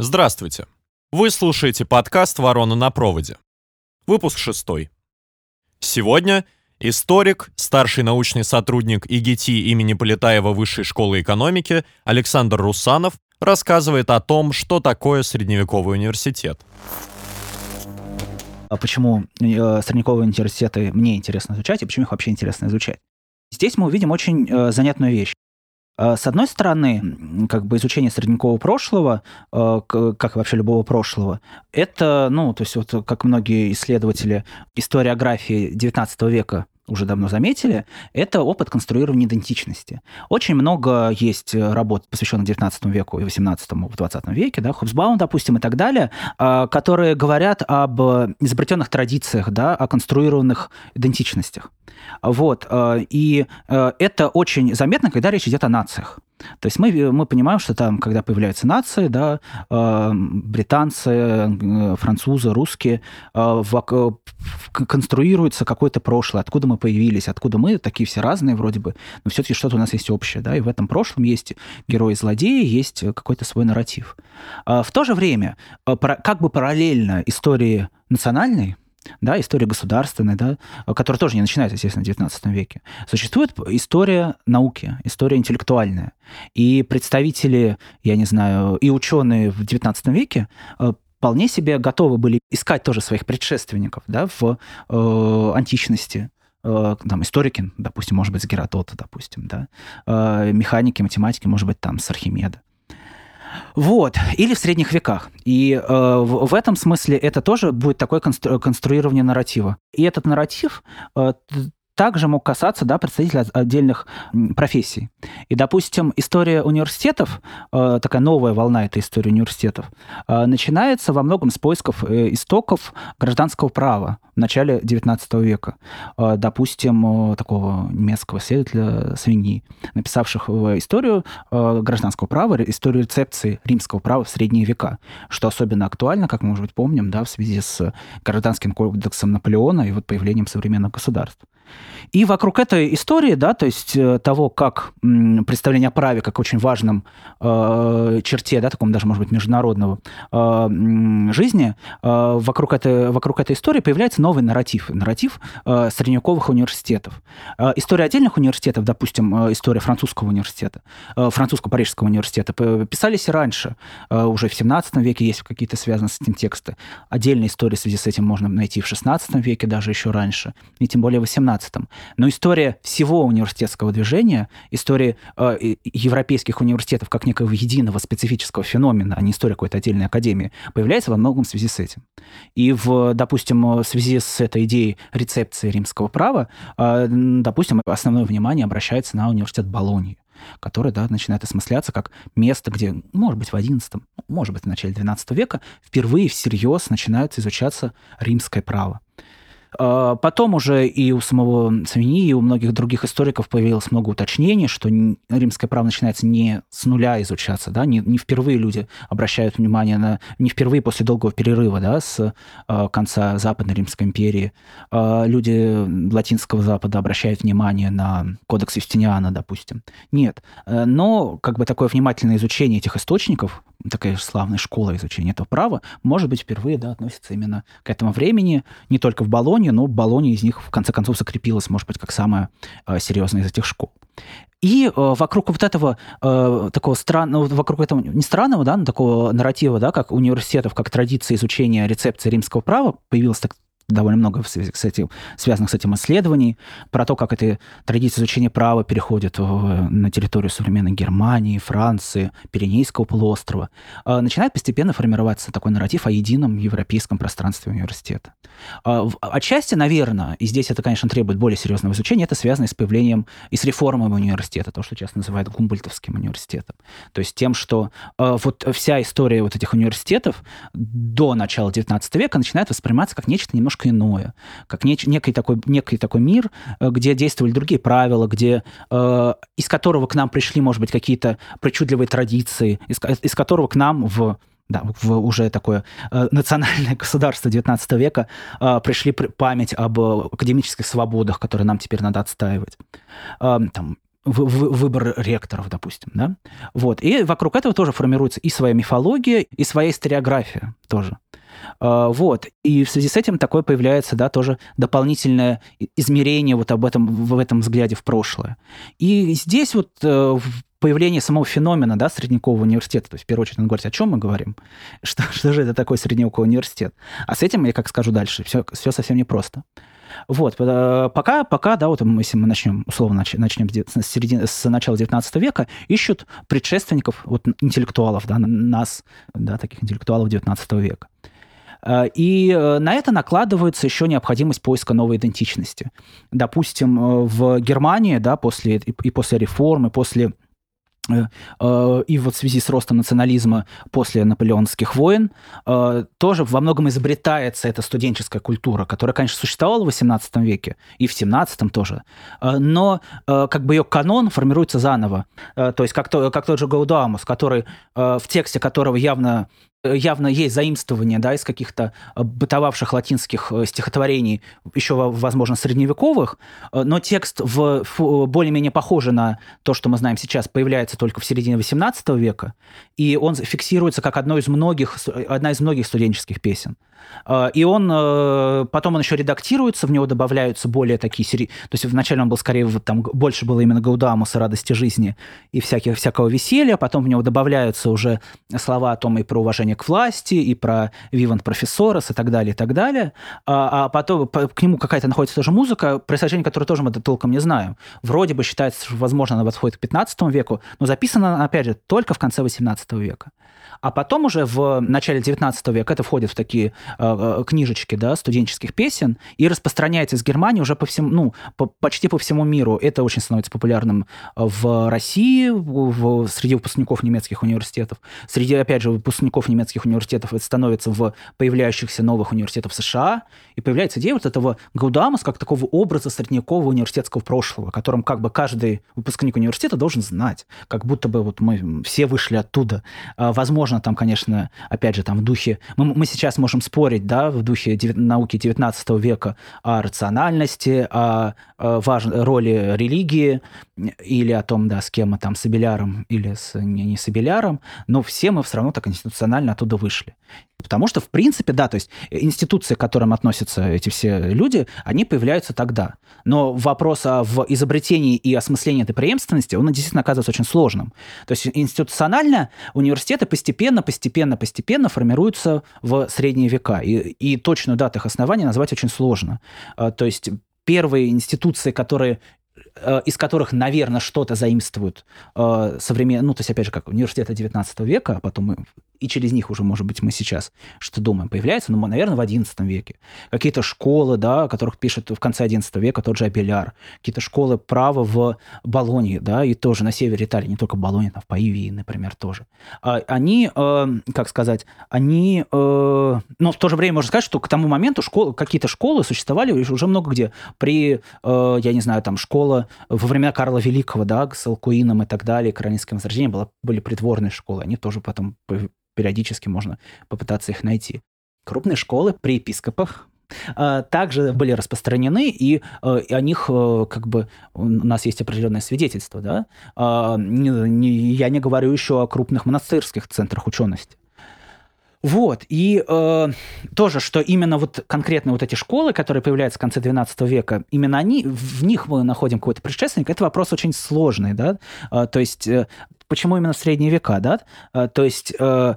Здравствуйте. Вы слушаете подкаст «Ворона на проводе». Выпуск шестой. Сегодня историк, старший научный сотрудник ИГИТИ имени Полетаева Высшей школы экономики Александр Русанов рассказывает о том, что такое средневековый университет. А почему э, средневековые университеты мне интересно изучать и почему их вообще интересно изучать? Здесь мы увидим очень э, занятную вещь. Э, с одной стороны, как бы изучение средневекового прошлого, э, как и вообще любого прошлого, это, ну, то есть вот как многие исследователи историографии XIX века уже давно заметили, это опыт конструирования идентичности. Очень много есть работ, посвященных 19 веку и 18 в 20 веке, да, Хобсбаум, допустим, и так далее, а, которые говорят об изобретенных традициях, да, о конструированных идентичностях. Вот. А, и э, это очень заметно, когда речь идет о нациях. То есть мы, мы понимаем, что там, когда появляются нации, да, э, британцы, э, французы, русские, э, конструируется какое-то прошлое, откуда мы появились, откуда мы, такие все разные вроде бы, но все-таки что-то у нас есть общее, да, и в этом прошлом есть герои-злодеи, есть какой-то свой нарратив. В то же время, как бы параллельно истории национальной, да, история государственная, да, которая тоже не начинается, естественно, в XIX веке. Существует история науки, история интеллектуальная. И представители, я не знаю, и ученые в XIX веке э, вполне себе готовы были искать тоже своих предшественников да, в э, античности, э, там, историки, допустим, может быть, с Геродота, допустим, да, э, механики, математики, может быть, там, с Архимеда. Вот. Или в средних веках. И э, в, этом смысле это тоже будет такое констру- конструирование нарратива. И этот нарратив э, также мог касаться да, представителей отдельных профессий. И, допустим, история университетов, э, такая новая волна этой истории университетов, э, начинается во многом с поисков э, истоков гражданского права в начале XIX века. Допустим, такого немецкого исследователя Свиньи, написавших историю гражданского права, историю рецепции римского права в средние века, что особенно актуально, как мы, может быть, помним, да, в связи с гражданским кодексом Наполеона и вот появлением современных государств. И вокруг этой истории, да, то есть э, того, как представление о праве как очень важном э, черте, да, таком даже, может быть, международного э, жизни, э, вокруг, этой, вокруг этой истории появляется новый нарратив, нарратив э, средневековых университетов. Э, история отдельных университетов, допустим, э, история французского университета, э, французско-парижского университета, писались и раньше, э, уже в 17 веке есть какие-то связанные с этим тексты. Отдельные истории в связи с этим можно найти в 16 веке, даже еще раньше, и тем более в 18 но история всего университетского движения, история э, европейских университетов как некого единого специфического феномена, а не история какой-то отдельной академии, появляется во многом в связи с этим. И, в, допустим, в связи с этой идеей рецепции римского права, э, допустим, основное внимание обращается на университет Болонии который да, начинает осмысляться как место, где, может быть, в XI, может быть, в начале XII века впервые всерьез начинает изучаться римское право. А, потом уже и у самого Савини, и у многих других историков появилось много уточнений, что римское право начинается не с нуля изучаться, да, не, не впервые люди обращают внимание на, не впервые после долгого перерыва, да, с э, конца Западной Римской империи, э, люди латинского Запада обращают внимание на кодекс Юстиниана, допустим. Нет, но как бы такое внимательное изучение этих источников такая славная школа изучения этого права, может быть, впервые да, относится именно к этому времени, не только в Болонье, но Болонья из них, в конце концов, закрепилась, может быть, как самая э, серьезная из этих школ. И э, вокруг вот этого э, такого странного, вокруг этого не странного, да, но такого нарратива, да, как университетов, как традиции изучения рецепции римского права, появилась так, довольно много с этим, связанных с этим исследований, про то, как эта традиция изучения права переходит на территорию современной Германии, Франции, Пиренейского полуострова, а, начинает постепенно формироваться такой нарратив о едином европейском пространстве университета. А, отчасти, наверное, и здесь это, конечно, требует более серьезного изучения, это связано с появлением и с реформой университета, то, что часто называют Гумбольтовским университетом. То есть тем, что а, вот вся история вот этих университетов до начала XIX века начинает восприниматься как нечто немножко немножко иное, как нек, некий, такой, некий такой мир, э, где действовали другие правила, где, э, из которого к нам пришли, может быть, какие-то причудливые традиции, из, из которого к нам в да, в уже такое э, национальное государство XIX века э, пришли память об академических свободах, которые нам теперь надо отстаивать. Э, там, выбор ректоров, допустим, да, вот, и вокруг этого тоже формируется и своя мифология, и своя историография тоже. А, вот. И в связи с этим такое появляется, да, тоже дополнительное измерение вот об этом, в этом взгляде в прошлое. И здесь вот э, появление самого феномена, да, средневекового университета, то есть в первую очередь надо говорить, о чем мы говорим, что, что же это такое средневековый университет. А с этим, я как скажу дальше, все, все совсем непросто. Вот, э, пока, пока, да, вот если мы начнем, условно, начнем с, середины, с начала 19 века, ищут предшественников, вот интеллектуалов, да, нас, да, таких интеллектуалов 19 века. Э, и э, на это накладывается еще необходимость поиска новой идентичности. Допустим, э, в Германии, да, после, и после реформы, после и вот в связи с ростом национализма после наполеонских войн тоже во многом изобретается эта студенческая культура, которая, конечно, существовала в XVIII веке и в XVII тоже, но как бы ее канон формируется заново. То есть как, то, как тот же Гаудамус, который в тексте которого явно явно есть заимствование да, из каких-то э, бытовавших латинских э, стихотворений, еще, возможно, средневековых, но текст в, более-менее похожий на то, что мы знаем сейчас, появляется только в середине XVIII века, и он фиксируется как одно из многих, одна из многих студенческих песен. А, и он, э, потом он еще редактируется, в него добавляются более такие сери... То есть вначале он был скорее, там больше было именно Гаудамуса, радости жизни и всяких, всякого веселья, потом в него добавляются уже слова о том и про уважение к власти, и про вивант профессорос и так далее, и так далее. А, а потом к нему какая-то находится тоже музыка, происхождение которой тоже мы толком не знаем. Вроде бы считается, что, возможно, она восходит к 15 веку, но записана, опять же, только в конце 18 века. А потом уже в начале 19 века это входит в такие э, книжечки да, студенческих песен и распространяется из Германии уже по всему, ну, по, почти по всему миру. Это очень становится популярным в России, в, среди выпускников немецких университетов. Среди, опять же, выпускников немецких университетов это становится в появляющихся новых университетов США. И появляется идея вот этого Гаудамус как такого образа средневекового университетского прошлого, которым как бы каждый выпускник университета должен знать. Как будто бы вот мы все вышли оттуда. Возможно, можно там, конечно, опять же, там в духе... Мы, мы сейчас можем спорить, да, в духе 9, науки 19 века о рациональности, о, о важной роли религии или о том, да, с кем мы там, с Абеляром или с, не, не с Абеляром, но все мы все равно так институционально оттуда вышли. Потому что, в принципе, да, то есть институции, к которым относятся эти все люди, они появляются тогда. Но вопрос о в изобретении и осмыслении этой преемственности, он действительно оказывается очень сложным. То есть институционально университеты постепенно, постепенно, постепенно формируются в средние века. И, и точную дату их основания назвать очень сложно. А, то есть первые институции, которые Э, из которых, наверное, что-то заимствуют э, современные, ну, то есть, опять же, как университеты 19 века, а потом мы, и через них уже, может быть, мы сейчас что думаем, появляется, ну, наверное, в 11 веке. Какие-то школы, да, о которых пишут в конце 11 века тот же Абеляр, какие-то школы права в Болонье, да, и тоже на севере Италии, не только в Болонье, там в Паивии, например, тоже. А, они, э, как сказать, они, э, но в то же время можно сказать, что к тому моменту школы, какие-то школы существовали уже много где. При, э, я не знаю, там школа во времена Карла Великого, да, с Алкуином и так далее, Каролинским возрождением была, были придворные школы. Они тоже потом периодически можно попытаться их найти. Крупные школы при епископах а, также были распространены, и, а, и о них э, как бы у нас есть определенное свидетельство. Да? А, я не говорю еще о крупных монастырских центрах учености. Вот, и э, тоже, что именно вот конкретно вот эти школы, которые появляются в конце XII века, именно они, в них мы находим какой-то предшественник, это вопрос очень сложный, да, э, то есть э, почему именно средние века, да, э, то есть э,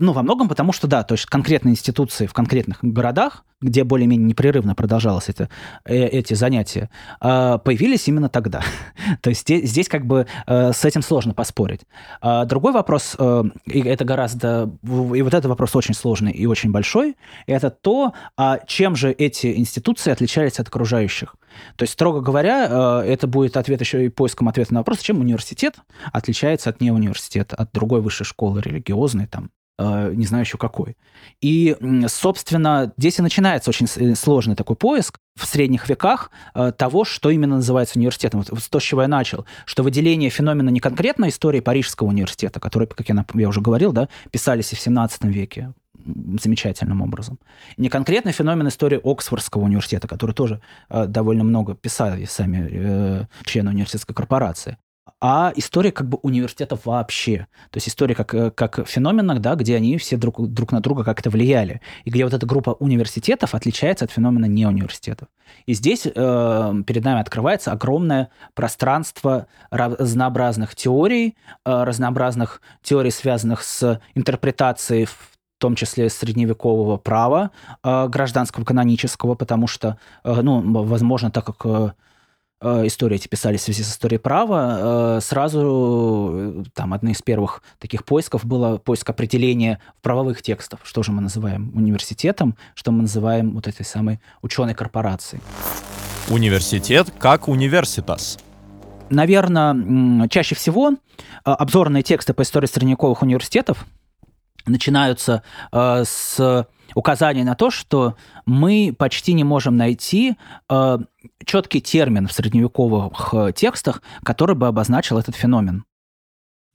ну, во многом потому, что да, то есть конкретные институции в конкретных городах, где более-менее непрерывно продолжалось это, э, эти занятия, э, появились именно тогда. то есть здесь, здесь как бы э, с этим сложно поспорить. А другой вопрос, э, и это гораздо, и вот этот вопрос очень сложный и очень большой, это то, а чем же эти институции отличались от окружающих. То есть, строго говоря, это будет ответ еще и поиском ответа на вопрос, чем университет отличается от неуниверситета, от другой высшей школы религиозной, там, не знаю еще какой. И, собственно, здесь и начинается очень э, сложный такой поиск в средних веках э, того, что именно называется университетом. Вот то, с чего я начал, что выделение феномена не конкретно истории Парижского университета, который, как я, я уже говорил, да, писались и в 17 веке, замечательным образом. Не конкретный феномен истории Оксфордского университета, который тоже э, довольно много писали сами э, члены университетской корпорации, а история как бы университетов вообще. То есть история как, э, как феномена, да, где они все друг, друг на друга как-то влияли. И где вот эта группа университетов отличается от феномена не университетов. И здесь э, перед нами открывается огромное пространство разнообразных теорий, э, разнообразных теорий, связанных с интерпретацией в том числе средневекового права э, гражданского канонического, потому что, э, ну, возможно, так как э истории эти писались в связи с историей права, э, сразу э, там одно из первых таких поисков было поиск определения в правовых текстов, что же мы называем университетом, что мы называем вот этой самой ученой корпорацией. Университет как университас. Наверное, чаще всего обзорные тексты по истории средневековых университетов начинаются э, с указания на то, что мы почти не можем найти э, четкий термин в средневековых э, текстах, который бы обозначил этот феномен.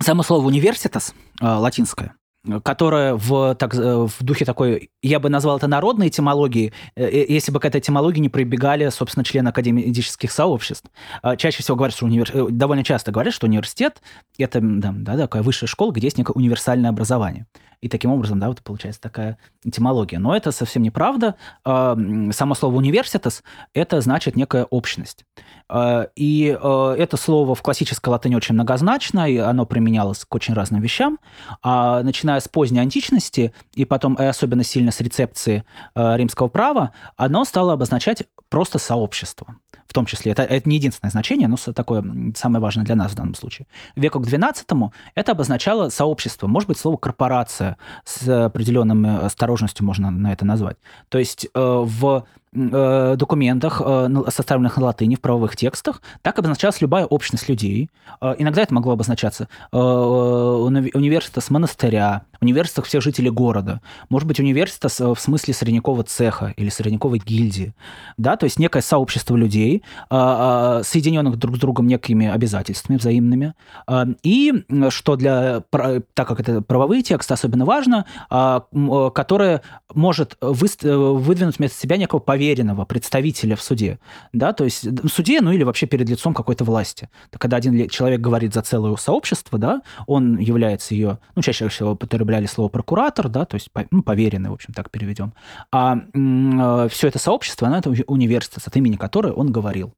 Само слово «университас», э, латинское, которая в, так, э, в духе такой, я бы назвал это народной этимологии, э, э, если бы к этой этимологии не прибегали, собственно, члены академических сообществ. А чаще всего говорят, что универ... довольно часто говорят, что университет – это да, да, такая высшая школа, где есть некое универсальное образование. И таким образом, да, вот получается такая этимология. Но это совсем неправда. А, само слово «университас» – это значит некая общность. А, и это слово в классической латыни очень многозначно, и оно применялось к очень разным вещам. Начиная начиная с поздней античности и потом особенно сильно с рецепции э, римского права, оно стало обозначать просто сообщество. В том числе, это, это не единственное значение, но такое самое важное для нас в данном случае. Веку к XII это обозначало сообщество, может быть, слово корпорация с определенной э, осторожностью можно на это назвать. То есть э, в э, документах, э, составленных на латыни, в правовых текстах, так обозначалась любая общность людей. Э, иногда это могло обозначаться э, университет с монастыря, университет всех жителей города, может быть, университет в смысле средневекового цеха или средневековой гильдии, да, то есть некое сообщество людей, э, соединенных друг с другом некими обязательствами взаимными, э, и что для, так как это правовые тексты, особенно важно, которое может выдвинуть вместо себя некого поверенного представителя в суде, да, то есть в суде, ну или вообще перед лицом какой-то власти. Когда один человек говорит за целое сообщество, да, он является ее, ну, чаще всего употребляли слово прокуратор, да, то есть ну, поверенный, в общем, так переведем. А э, все это сообщество, оно это университет, от имени которой он говорил.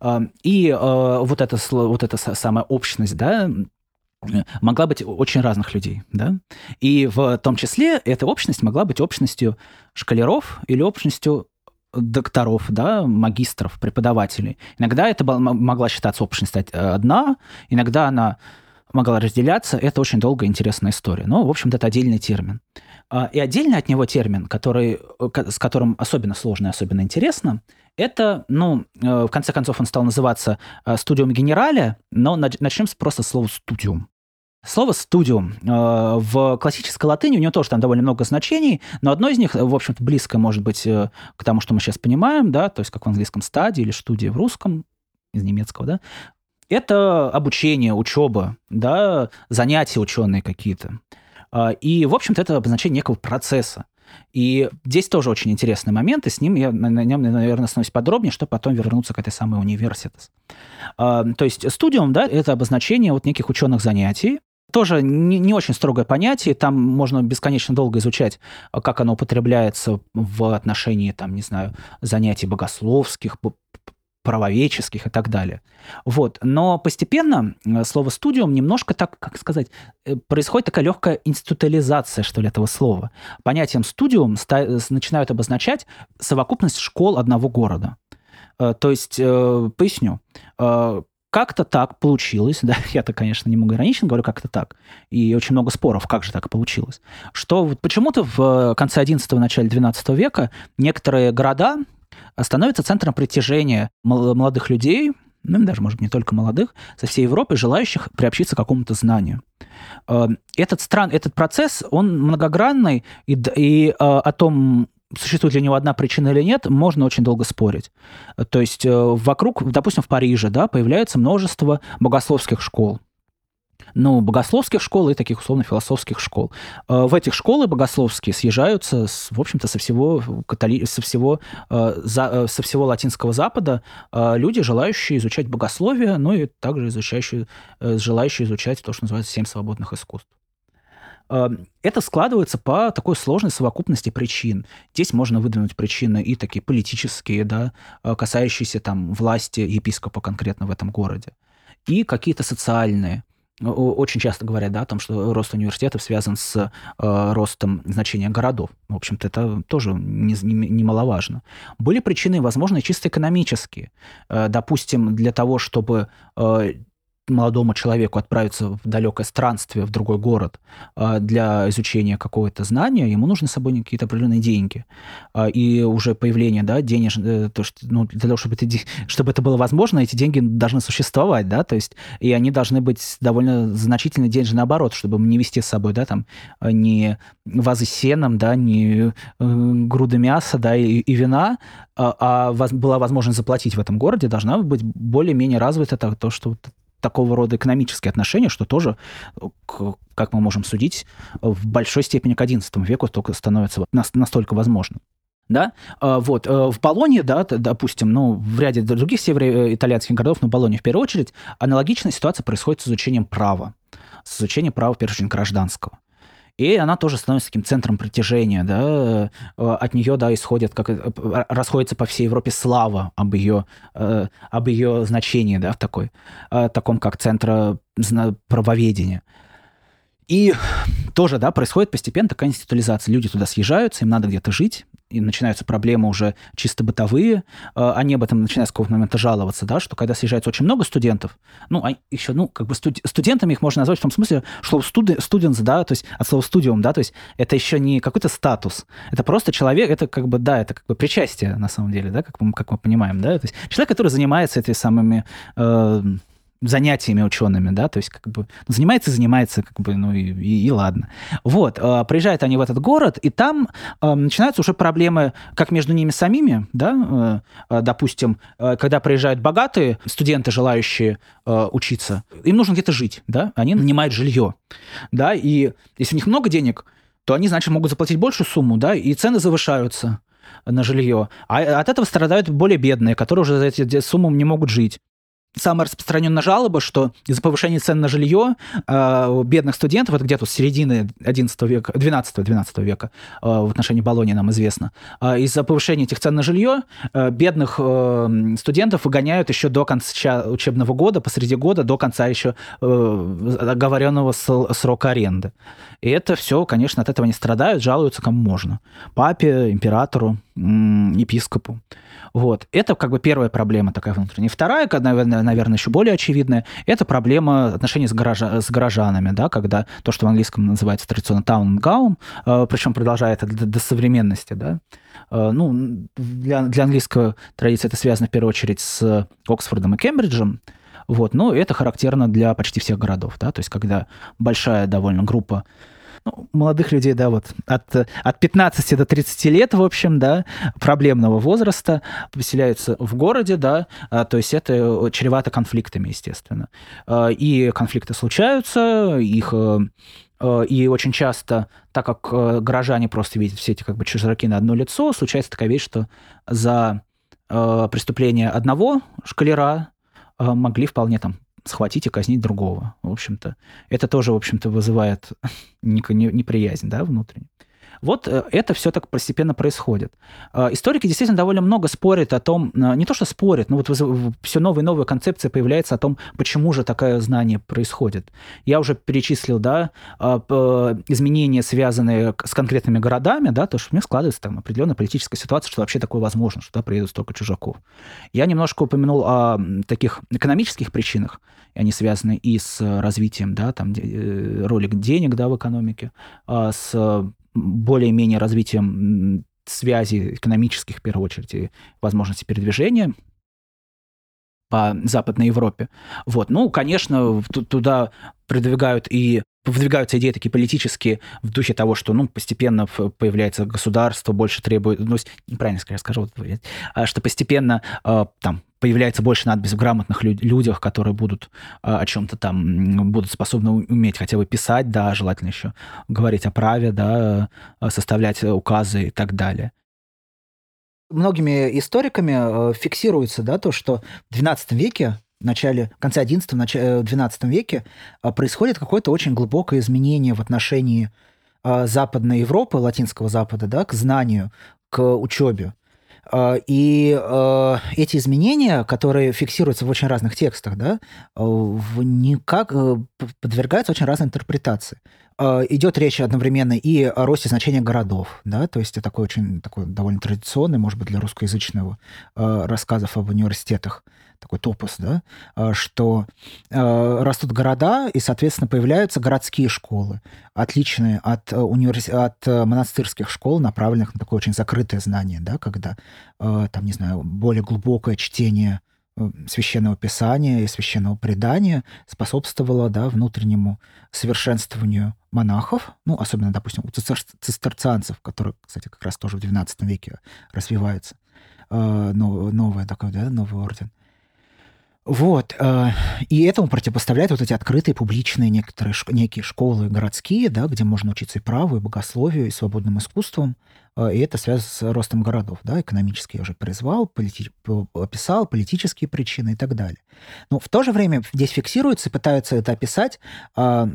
Э, и э, вот, эта, вот эта самая общность, да, могла быть очень разных людей, да, и в том числе эта общность могла быть общностью шкалеров или общностью докторов, да, магистров, преподавателей. Иногда это могла считаться общность одна, иногда она могла разделяться. Это очень долгая интересная история. Но, в общем-то, это отдельный термин. А, и отдельно от него термин, который, с которым особенно сложно и особенно интересно, это, ну, э, в конце концов, он стал называться э, студиум генерале, но начнем с просто слова студиум. Слово «студиум» э, в классической латыни, у него тоже там довольно много значений, но одно из них, в общем-то, близкое может быть э, к тому, что мы сейчас понимаем, да, то есть как в английском стадии или студия в русском, из немецкого, да, это обучение, учеба, да, занятия ученые какие-то. А, и, в общем-то, это обозначение некого процесса. И здесь тоже очень интересный момент, и с ним я на нем, наверное, остановлюсь подробнее, чтобы потом вернуться к этой самой университет. А, то есть студиум, да, это обозначение вот неких ученых занятий, тоже не, не очень строгое понятие, там можно бесконечно долго изучать, как оно употребляется в отношении, там, не знаю, занятий богословских, правоведческих и так далее. Вот. Но постепенно э, слово «студиум» немножко так, как сказать, э, происходит такая легкая институализация, что ли, этого слова. Понятием «студиум» начинают обозначать совокупность школ одного города. Э, то есть, поясню, как-то так получилось, да, я-то, конечно, немного иронично говорю, как-то так, и очень много споров, как же так получилось, что вот почему-то в конце 11-го, начале 12 века некоторые города становятся центром притяжения молодых людей, ну, даже, может не только молодых, со всей Европы, желающих приобщиться к какому-то знанию. Этот, стран, этот процесс, он многогранный, и, и о том, существует ли у него одна причина или нет, можно очень долго спорить. То есть вокруг, допустим, в Париже, да, появляется множество богословских школ ну, богословских школ и таких условно-философских школ. Э, в этих школы богословские съезжаются, в общем-то, со всего, католи... со, всего, э, э, со всего латинского запада люди, желающие изучать богословие, ну и также изучающие, желающие изучать то, что называется «семь свободных искусств». Это складывается по такой сложной совокупности причин. Здесь можно выдвинуть причины и такие политические, да, касающиеся там власти епископа конкретно в этом городе, и какие-то социальные, очень часто говорят да, о том, что рост университетов связан с э, ростом значения городов. В общем-то, это тоже немаловажно. Не, не Были причины, возможно, чисто экономические. Э, допустим, для того, чтобы э, молодому человеку отправиться в далекое странствие в другой город а, для изучения какого-то знания, ему нужны с собой какие-то определенные деньги. А, и уже появление да, денег, э, то, что, ну, для того, чтобы это, чтобы это было возможно, эти деньги должны существовать, да, то есть и они должны быть довольно значительный денежный оборот, чтобы не вести с собой, да, там, не вазы с сеном, да, не э, груды мяса, да, и, и вина, а, а была возможность заплатить в этом городе, должна быть более-менее развита то, что такого рода экономические отношения, что тоже, как мы можем судить, в большой степени к XI веку только становится настолько возможным. Да, а, вот, э, в Болоне, да, допустим, ну, в ряде других североитальянских городов, но в Болоне в первую очередь, аналогичная ситуация происходит с изучением права, с изучением права, в первую очередь, гражданского и она тоже становится таким центром притяжения, да, э, от нее, да, исходит, как э, расходится по всей Европе слава об ее, э, об ее значении, да, в такой, таком как центра правоведения. И тоже, да, происходит постепенно такая институализация. Люди туда съезжаются, им надо где-то жить, и начинаются проблемы уже чисто бытовые, а, они об этом начинают с какого-то момента жаловаться, да, что когда съезжается очень много студентов, ну, а еще, ну, как бы студ- студентами их можно назвать в том смысле, что студ- студент, да, то есть от слова студиум, да, то есть это еще не какой-то статус, это просто человек, это как бы, да, это как бы причастие на самом деле, да, как мы, как мы понимаем, да, то есть человек, который занимается этими самыми э, занятиями учеными, да, то есть как бы занимается, занимается, как бы, ну и, и, и ладно. Вот, э, приезжают они в этот город, и там э, начинаются уже проблемы как между ними самими, да, э, э допустим, э, когда приезжают богатые студенты, желающие э, учиться, им нужно где-то жить, да, они нанимают жилье, да, и если у них много денег, то они, значит, могут заплатить большую сумму, да, и цены завышаются на жилье. А от этого страдают более бедные, которые уже за эти суммы не могут жить самая распространенная жалоба, что из-за повышения цен на жилье э, бедных студентов, это где-то с середины 11 века, 12-12 века э, в отношении Болонии нам известно, э, из-за повышения этих цен на жилье э, бедных э, студентов выгоняют еще до конца учебного года, посреди года, до конца еще э, оговоренного срока аренды. И это все, конечно, от этого не страдают, жалуются кому можно. Папе, императору, епископу. Вот. Это как бы первая проблема такая внутренняя. Вторая, наверное, еще более очевидная, это проблема отношений с, горожа, с горожанами, да, когда то, что в английском называется традиционно town gown, э, причем продолжает это до, до современности, да. Э, ну, для, для английской традиции это связано в первую очередь с Оксфордом и Кембриджем, вот, но это характерно для почти всех городов, да, то есть когда большая довольно группа ну, молодых людей, да, вот от, от 15 до 30 лет, в общем, да, проблемного возраста, поселяются в городе, да, а, то есть это чревато конфликтами, естественно. А, и конфликты случаются, их э, э, и очень часто, так как э, горожане просто видят все эти как бы чужаки на одно лицо, случается такая вещь, что за преступление одного шкалера могли вполне там схватить и казнить другого. В общем-то, это тоже, в общем-то, вызывает неприязнь, да, внутреннюю. Вот э, это все так постепенно происходит. Э, историки действительно довольно много спорят о том, э, не то что спорят, но вот все новые и новые концепции появляются о том, почему же такое знание происходит. Я уже перечислил, да, изменения, связанные с конкретными городами, да, то, что у них складывается там определенная политическая ситуация, что вообще такое возможно, что туда приедут столько чужаков. Я немножко упомянул о таких экономических причинах, и они связаны и с развитием, да, там, роли денег, да, в экономике, а с более-менее развитием связи экономических, в первую очередь, и возможности передвижения. по Западной Европе. Вот. Ну, конечно, туда продвигают и выдвигаются идеи такие политические в духе того, что ну, постепенно появляется государство, больше требует, ну, неправильно скажу, скажу а, что постепенно а, там появляется больше надпись в грамотных людях, которые будут а, о чем-то там, будут способны уметь хотя бы писать, да, желательно еще говорить о праве, да, составлять указы и так далее. Многими историками фиксируется, да, то, что в XII веке в начале, в конце XI, начале, XII веке происходит какое-то очень глубокое изменение в отношении Западной Европы, Латинского Запада, да, к знанию, к учебе. А, и а, эти изменения, которые фиксируются в очень разных текстах, да, в никак э, подвергаются очень разной интерпретации. А, идет речь одновременно и о росте значения городов, да, то есть такой очень такой довольно традиционный, может быть, для русскоязычного рассказов об университетах такой топос, да, а, что э, растут города, и, соответственно, появляются городские школы, отличные от, э, универс... от э, монастырских школ, направленных на такое очень закрытое знание, да, когда, э, там, не знаю, более глубокое чтение священного писания и священного предания способствовало да, внутреннему совершенствованию монахов, ну, особенно, допустим, у цистерцианцев, которые, кстати, как раз тоже в XII веке развивается, э, новый такой, да, новый орден. Вот. Э, и этому противопоставляют вот эти открытые публичные некоторые некие школы городские, да, где можно учиться и праву, и богословию, и свободным искусством. Э, и это связано с ростом городов. Да, экономически я уже призвал, полити... описал, политические причины и так далее. Но в то же время здесь фиксируется пытаются это описать а,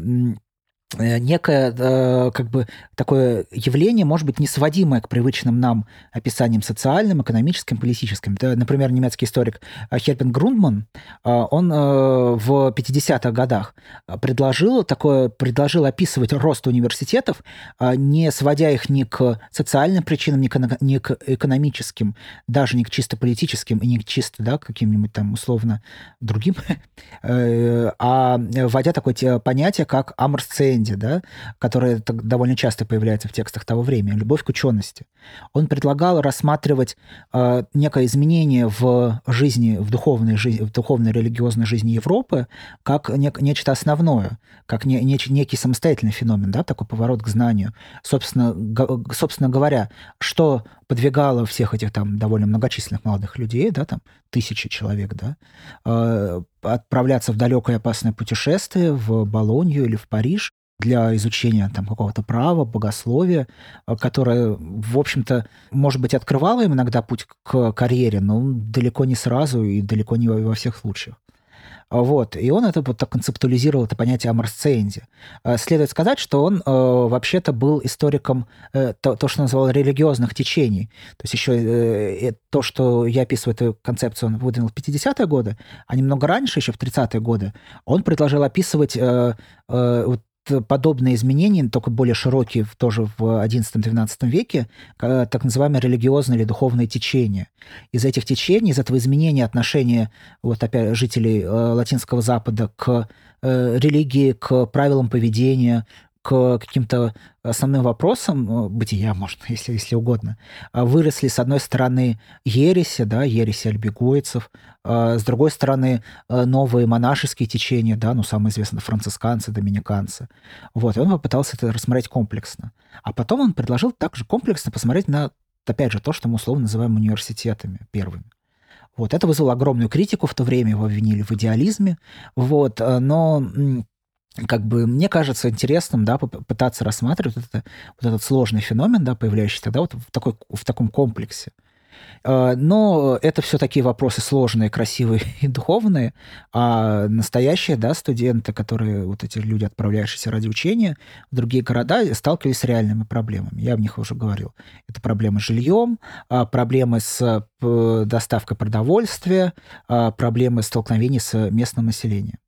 некое э, как бы такое явление, может быть, не сводимое к привычным нам описаниям социальным, экономическим, политическим. Например, немецкий историк э, Хербен Грундман, он в 50-х годах предложил такое, предложил описывать рост университетов, не сводя их ни к социальным причинам, ни к экономическим, даже не к чисто политическим и не к чисто да, каким-нибудь там условно другим, а вводя такое понятие, как аморсцен тренде, да, которое довольно часто появляется в текстах того времени, любовь к учености. Он предлагал рассматривать э, некое изменение в жизни, в духовной, жизни, в духовной религиозной жизни Европы как не, нечто основное, как не, не, некий самостоятельный феномен, да, такой поворот к знанию. Собственно, го, собственно говоря, что подвигало всех этих там довольно многочисленных молодых людей, да, там тысячи человек, да, э, отправляться в далекое опасное путешествие в Болонью или в Париж, для изучения там какого-то права, богословия, э, которое, в общем-то, может быть, открывало им иногда путь к карьере, но далеко не сразу и далеко не во всех случаях. Вот. И он это вот так концептуализировал, это понятие аморсценди. А следует сказать, что он э, вообще-то был историком э, то, то, что называл религиозных течений. То есть еще э, то, что я описываю эту концепцию, он выдвинул в 50-е годы, а немного раньше, еще в 30-е годы, он предложил описывать э, э, вот подобные изменения, только более широкие тоже в XI-XII веке, так называемые религиозные или духовные течения. Из этих течений, из этого изменения отношения вот опять жителей э, Латинского Запада к э, религии, к правилам поведения, к каким-то основным вопросам э, бытия, может, если, если угодно, а выросли, с одной стороны, ереси, да, ереси альбегойцев, а с другой стороны, э, новые монашеские течения, да, ну, самые известные францисканцы, доминиканцы. Вот, и он попытался это рассмотреть комплексно. А потом он предложил также комплексно посмотреть на, опять же, то, что мы условно называем университетами первыми. Вот, это вызвало огромную критику в то время, его обвинили в идеализме, вот, э, но как бы мне кажется интересным, да, попытаться рассматривать вот, это, вот этот сложный феномен, да, появляющийся тогда вот в, такой, в таком комплексе. А, но это все такие вопросы сложные, красивые и духовные, а настоящие, да, студенты, которые, вот эти люди, отправляющиеся ради учения в другие города, сталкивались с реальными проблемами. Я в них уже говорил. Это проблемы с жильем, а, проблемы с доставкой продовольствия, а, проблемы столкновений с местным населением.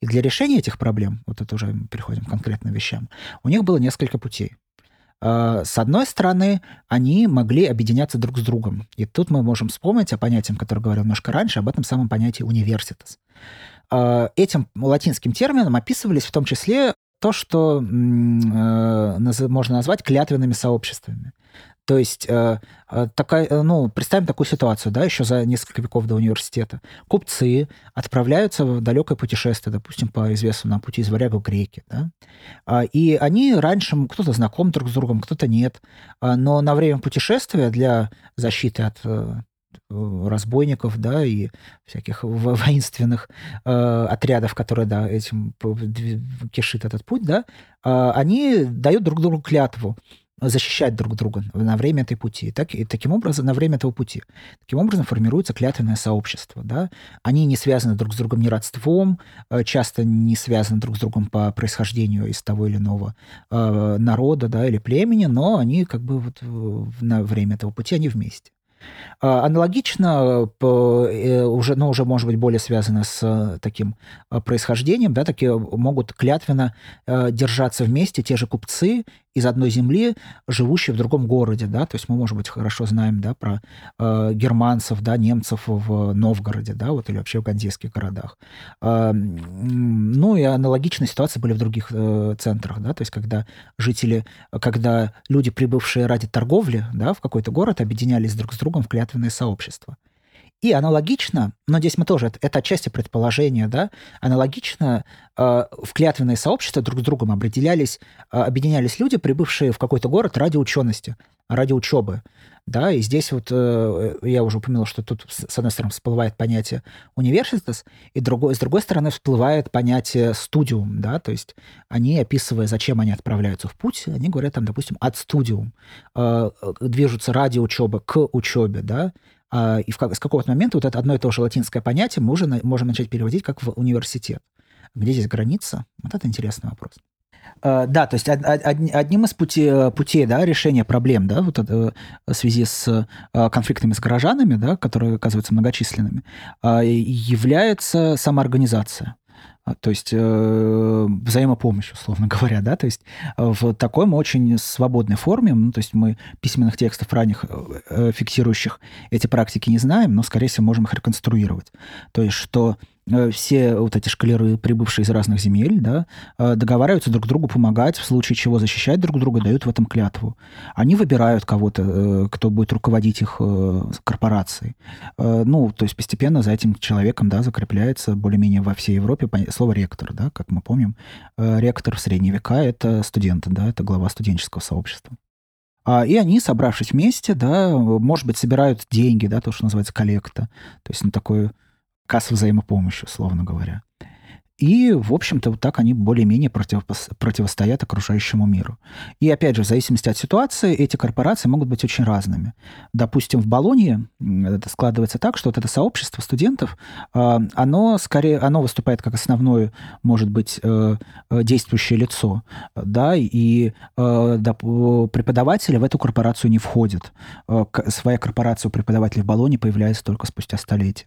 И для решения этих проблем, вот это уже мы переходим к конкретным вещам, у них было несколько путей. А, с одной стороны, они могли объединяться друг с другом. И тут мы можем вспомнить о понятии, которое говорил немножко раньше, об этом самом понятии университет. А, этим латинским термином описывались в том числе то, что э, можно назвать клятвенными сообществами. То есть э, э, такая, э, ну, представим такую ситуацию, да, еще за несколько веков до университета. Купцы отправляются в далекое путешествие, допустим, по известному нам пути из Варяга в Греки, да, а, и они раньше, кто-то знаком друг с другом, кто-то нет, а, но на время путешествия для защиты от разбойников, да, и всяких воинственных э, отрядов, которые, да, этим кишит этот путь, да, э, они дают друг другу клятву, защищать друг друга на время этой пути. Так, и таким образом, на время этого пути. Таким образом формируется клятвенное сообщество. Да? Они не связаны друг с другом ни родством, э, часто не связаны друг с другом по происхождению из того или иного э, народа да, или племени, но они как бы вот на время этого пути они вместе. А, аналогично, э, уже, но уже, может быть, более связано с э, таким э, происхождением, да, такие могут клятвенно держаться вместе те же купцы из одной земли, живущие в другом городе, да, то есть мы, может быть, хорошо знаем, да, про э, германцев, да, немцев в Новгороде, да, вот, или вообще в гандейских городах. Э, ну, и аналогичные ситуации были в других э, центрах, да, то есть когда жители, когда люди, прибывшие ради торговли, да, в какой-то город, объединялись друг с другом в клятвенные сообщества. И аналогично, но здесь мы тоже, это, отчасти предположение, да, аналогично э, в клятвенные сообщества друг с другом определялись, э, объединялись люди, прибывшие в какой-то город ради учености, ради учебы. Да, и здесь вот э, я уже упомянул, что тут с одной стороны всплывает понятие университет, и другой, с другой стороны всплывает понятие студиум, да, то есть они, описывая, зачем они отправляются в путь, они говорят там, допустим, от студиум, э, движутся ради учебы к учебе, да, и в, с какого-то момента вот это одно и то же латинское понятие мы уже на, можем начать переводить как в университет. Где здесь граница? Вот это интересный вопрос. Uh, да, то есть од, од, одним из пути, путей да, решения проблем да, вот это, в связи с uh, конфликтами с горожанами, да, которые оказываются многочисленными, uh, является самоорганизация. А, то есть э, взаимопомощь, условно говоря, да, то есть э, в такой мы очень свободной форме, ну, то есть мы письменных текстов ранних э, фиксирующих эти практики не знаем, но, скорее всего, можем их реконструировать. То есть что Э, все вот эти шкалеры, прибывшие из разных земель, да, э, договариваются друг другу помогать, в случае чего защищать друг друга, дают в этом клятву. Они выбирают кого-то, э, кто будет руководить их корпорацией. Ну, то есть постепенно за этим человеком, да, закрепляется более-менее во всей Европе слово ректор, да, как мы помним. Ректор в средние века — это студент, да, это глава студенческого сообщества. А, и они, собравшись вместе, да, может быть, собирают деньги, да, то, что называется коллекта. То есть на такое касс взаимопомощи, условно говоря. И, в общем-то, вот так они более-менее против, противостоят окружающему миру. И, опять же, в зависимости от ситуации, эти корпорации могут быть очень разными. Допустим, в Болонии это складывается так, что вот это сообщество студентов, а, оно скорее, оно выступает как основное, может быть, э, э, действующее лицо, да, и э, да, преподаватели в эту корпорацию не входят. Своя корпорация у преподавателей в Болонии появляется только спустя столетия.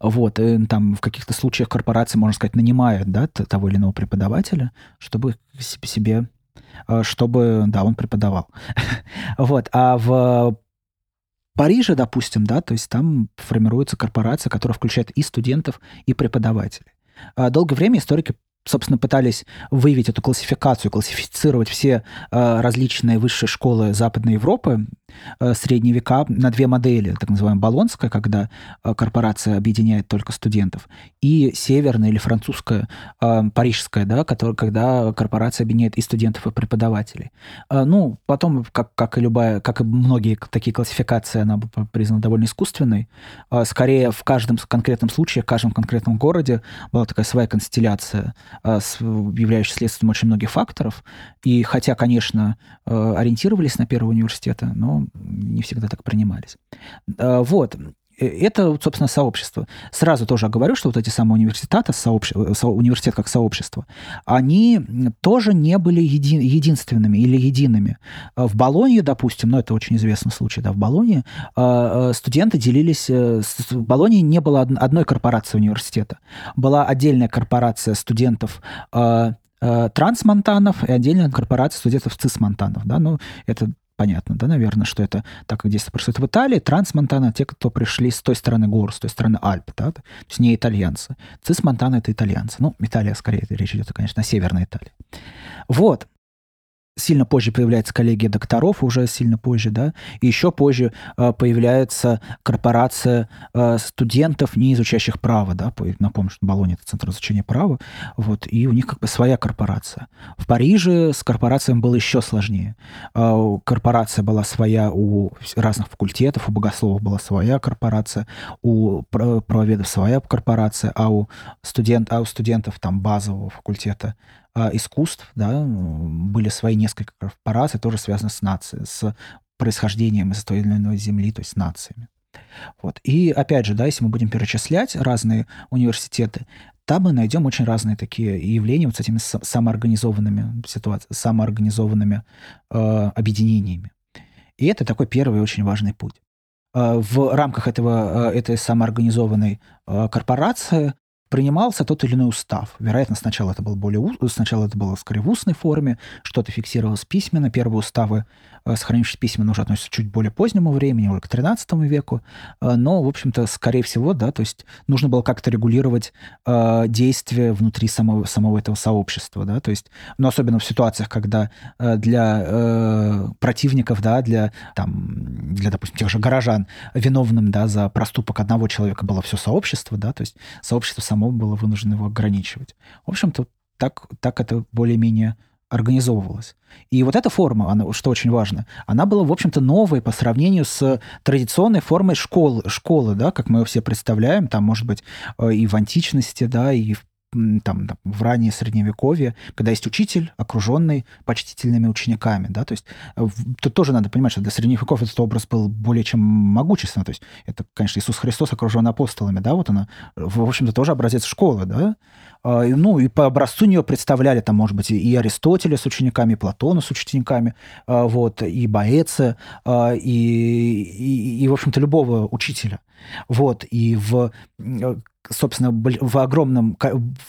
Вот, и там в каких-то случаях корпорации, можно сказать, нанимают, да, того или иного преподавателя, чтобы себе, э, чтобы, да, он преподавал. вот, а в Париже, допустим, да, то есть там формируется корпорация, которая включает и студентов, и преподавателей. А долгое время историки собственно, пытались выявить эту классификацию, классифицировать все э, различные высшие школы Западной Европы, э, средние века на две модели, так называемая Болонская, когда э, корпорация объединяет только студентов, и северная или французская, э, парижская, да, который, когда корпорация объединяет и студентов, и преподавателей. Э, ну, потом, как, как и любая, как и многие такие классификации, она признана довольно искусственной. Э, скорее, в каждом конкретном случае, в каждом конкретном городе была такая своя констелляция Э, являющийся следствием очень многих факторов. И хотя, конечно, э, ориентировались на первые университеты, но не всегда так принимались. Э, вот это, собственно, сообщество. Сразу тоже говорю, что вот эти самые университеты, сообщ... университет как сообщество, они тоже не были еди... единственными или едиными. В Болонье, допустим, ну это очень известный случай, да, в Болонье студенты делились... В Болонье не было одной корпорации университета. Была отдельная корпорация студентов трансмонтанов и отдельная корпорация студентов цисмонтанов. Да? Ну, это понятно, да, наверное, что это так, как действие происходит в Италии. Трансмонтана — те, кто пришли с той стороны гор, с той стороны Альп, да, то есть не итальянцы. Цисмонтана — это итальянцы. Ну, Италия, скорее, речь идет, конечно, о Северной Италии. Вот. Сильно позже появляется коллегия докторов, уже сильно позже, да, и еще позже э, появляется корпорация э, студентов, не изучающих право, да, напомню, что Болония — это центр изучения права, вот, и у них как бы своя корпорация. В Париже с корпорациями было еще сложнее. Э, корпорация была своя у разных факультетов, у богословов была своя корпорация, у правоведов своя корпорация, а у, студент, а у студентов там базового факультета искусств, да, были свои несколько корпораций, тоже связаны с нацией, с происхождением из той или иной земли, то есть нациями. Вот. И опять же, да, если мы будем перечислять разные университеты, там мы найдем очень разные такие явления вот с этими самоорганизованными ситуациями, самоорганизованными э, объединениями. И это такой первый очень важный путь. Э, в рамках этого, этой самоорганизованной корпорации принимался тот или иной устав. Вероятно, сначала это было более сначала это было скорее в устной форме, что-то фиксировалось письменно. Первые уставы, э, сохранившиеся письменно, уже относятся чуть более позднему времени, уже к XIII веку. Э, но, в общем-то, скорее всего, да, то есть нужно было как-то регулировать э, действия внутри самого, самого этого сообщества, да, то есть, ну, особенно в ситуациях, когда э, для э, противников, да, для, там, для, допустим, тех же горожан виновным, да, за проступок одного человека было все сообщество, да, то есть сообщество само было вынуждено его ограничивать. В общем-то, так, так это более-менее организовывалось. И вот эта форма, она, что очень важно, она была, в общем-то, новой по сравнению с традиционной формой школы, школы, да, как мы ее все представляем, там, может быть, э, и в античности, да, и в там, в раннее средневековье, когда есть учитель, окруженный почтительными учениками, да, то есть э, тут тоже надо понимать, что для средневековья этот образ был более чем могущественный, то есть это, конечно, Иисус Христос окружен апостолами, да, вот она, в общем-то, тоже образец школы, да, ну, и по образцу нее представляли там, может быть, и Аристотеля с учениками, и Платона с учениками, а, вот, и Боэца, а, и, и, и, в общем-то, любого учителя. Вот, и в собственно, в огромном,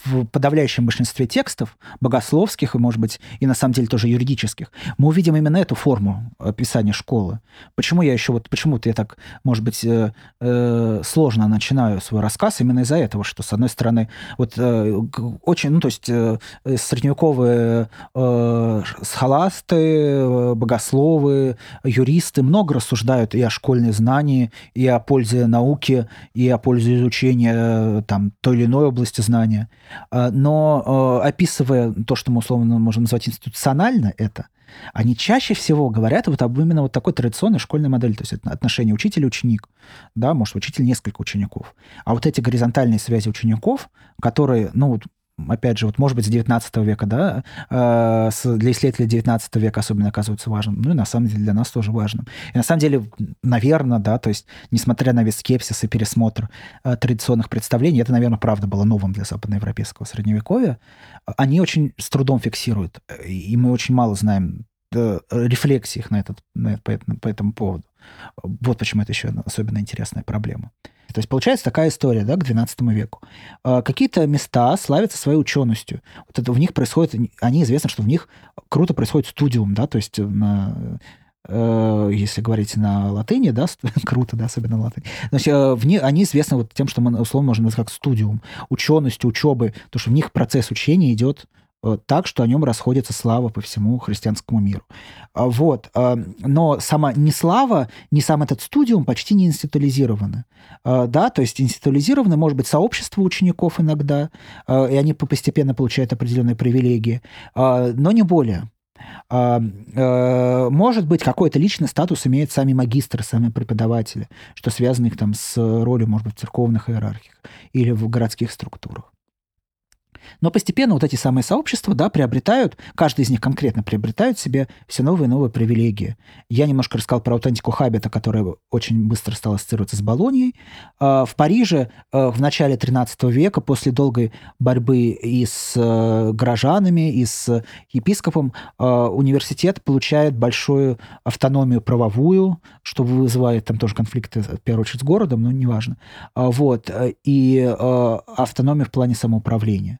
в подавляющем большинстве текстов, богословских и, может быть, и на самом деле тоже юридических, мы увидим именно эту форму описания школы. Почему я еще вот, почему-то я так, может быть, э, э, сложно начинаю свой рассказ именно из-за этого, что, с одной стороны, вот э, очень, ну, то есть э, средневековые э, схоласты, э, богословы, юристы много рассуждают и о школьной знании, и о пользе науки, и о пользе изучения там, той или иной области знания. Но э, описывая то, что мы условно можем назвать институционально это, они чаще всего говорят вот об именно вот такой традиционной школьной модели, то есть отношение учитель-ученик, да, может, учитель несколько учеников. А вот эти горизонтальные связи учеников, которые, ну, опять же, вот, может быть, с 19 века, да, э, для исследователей 19 века особенно оказывается важным, ну и на самом деле для нас тоже важным. И на самом деле, наверное, да, то есть, несмотря на весь скепсис и пересмотр э, традиционных представлений, это, наверное, правда было новым для западноевропейского средневековья, они очень с трудом фиксируют, и мы очень мало знаем э, рефлексий их на этот, на, по, по этому поводу. Вот почему это еще особенно интересная проблема. То есть получается такая история, да, к XII веку. А, какие-то места славятся своей ученостью. Вот это в них происходит, они известны, что в них круто происходит студиум, да, то есть на э, если говорить на латыни, да, круто, да, особенно на латыни. Значит, э, в них, они известны вот тем, что мы условно можем назвать как студиум, ученостью, учебы, то, что в них процесс учения идет так, что о нем расходится слава по всему христианскому миру. А, вот. А, но сама не слава, не сам этот студиум почти не институализированы. А, да, то есть институализированы, может быть, сообщество учеников иногда, и они постепенно получают определенные привилегии, но не более. Может быть, какой-то личный статус имеют сами магистры, сами преподаватели, что связано их там с ролью, может быть, в церковных иерархиях или в городских структурах. Но постепенно вот эти самые сообщества, да, приобретают, каждый из них конкретно приобретают себе все новые и новые привилегии. Я немножко рассказал про аутентику Хабита, которая очень быстро стала ассоциироваться с Болонией. А, в Париже а, в начале XIII века, после долгой борьбы и с э, горожанами, и с епископом, а, университет получает большую автономию правовую, что вызывает там тоже конфликты, в первую очередь, с городом, но неважно. Вот. И автономию в плане самоуправления.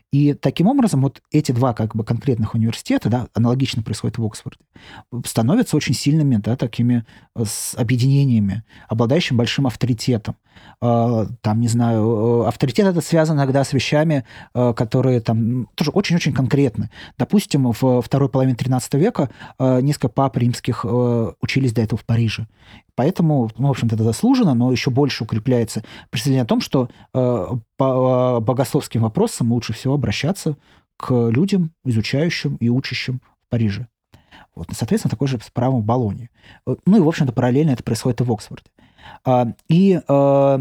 И таким образом вот эти два как бы конкретных университета, да, аналогично происходит в Оксфорде, становятся очень сильными, да, такими э, с объединениями, обладающими большим авторитетом. Э, там, не знаю, э, авторитет это связан иногда с вещами, которые там тоже очень-очень конкретны. Допустим, в второй половине 13 века несколько пап римских учились до этого в Париже. Поэтому, ну, в общем-то, это заслуженно, но еще больше укрепляется представление о том, что по богословским вопросам лучше всего обращаться к людям, изучающим и учащим в Париже. Вот, соответственно, такой же с правом в Болонии. Ну и, в общем-то, параллельно это происходит и в Оксфорде. А, и а,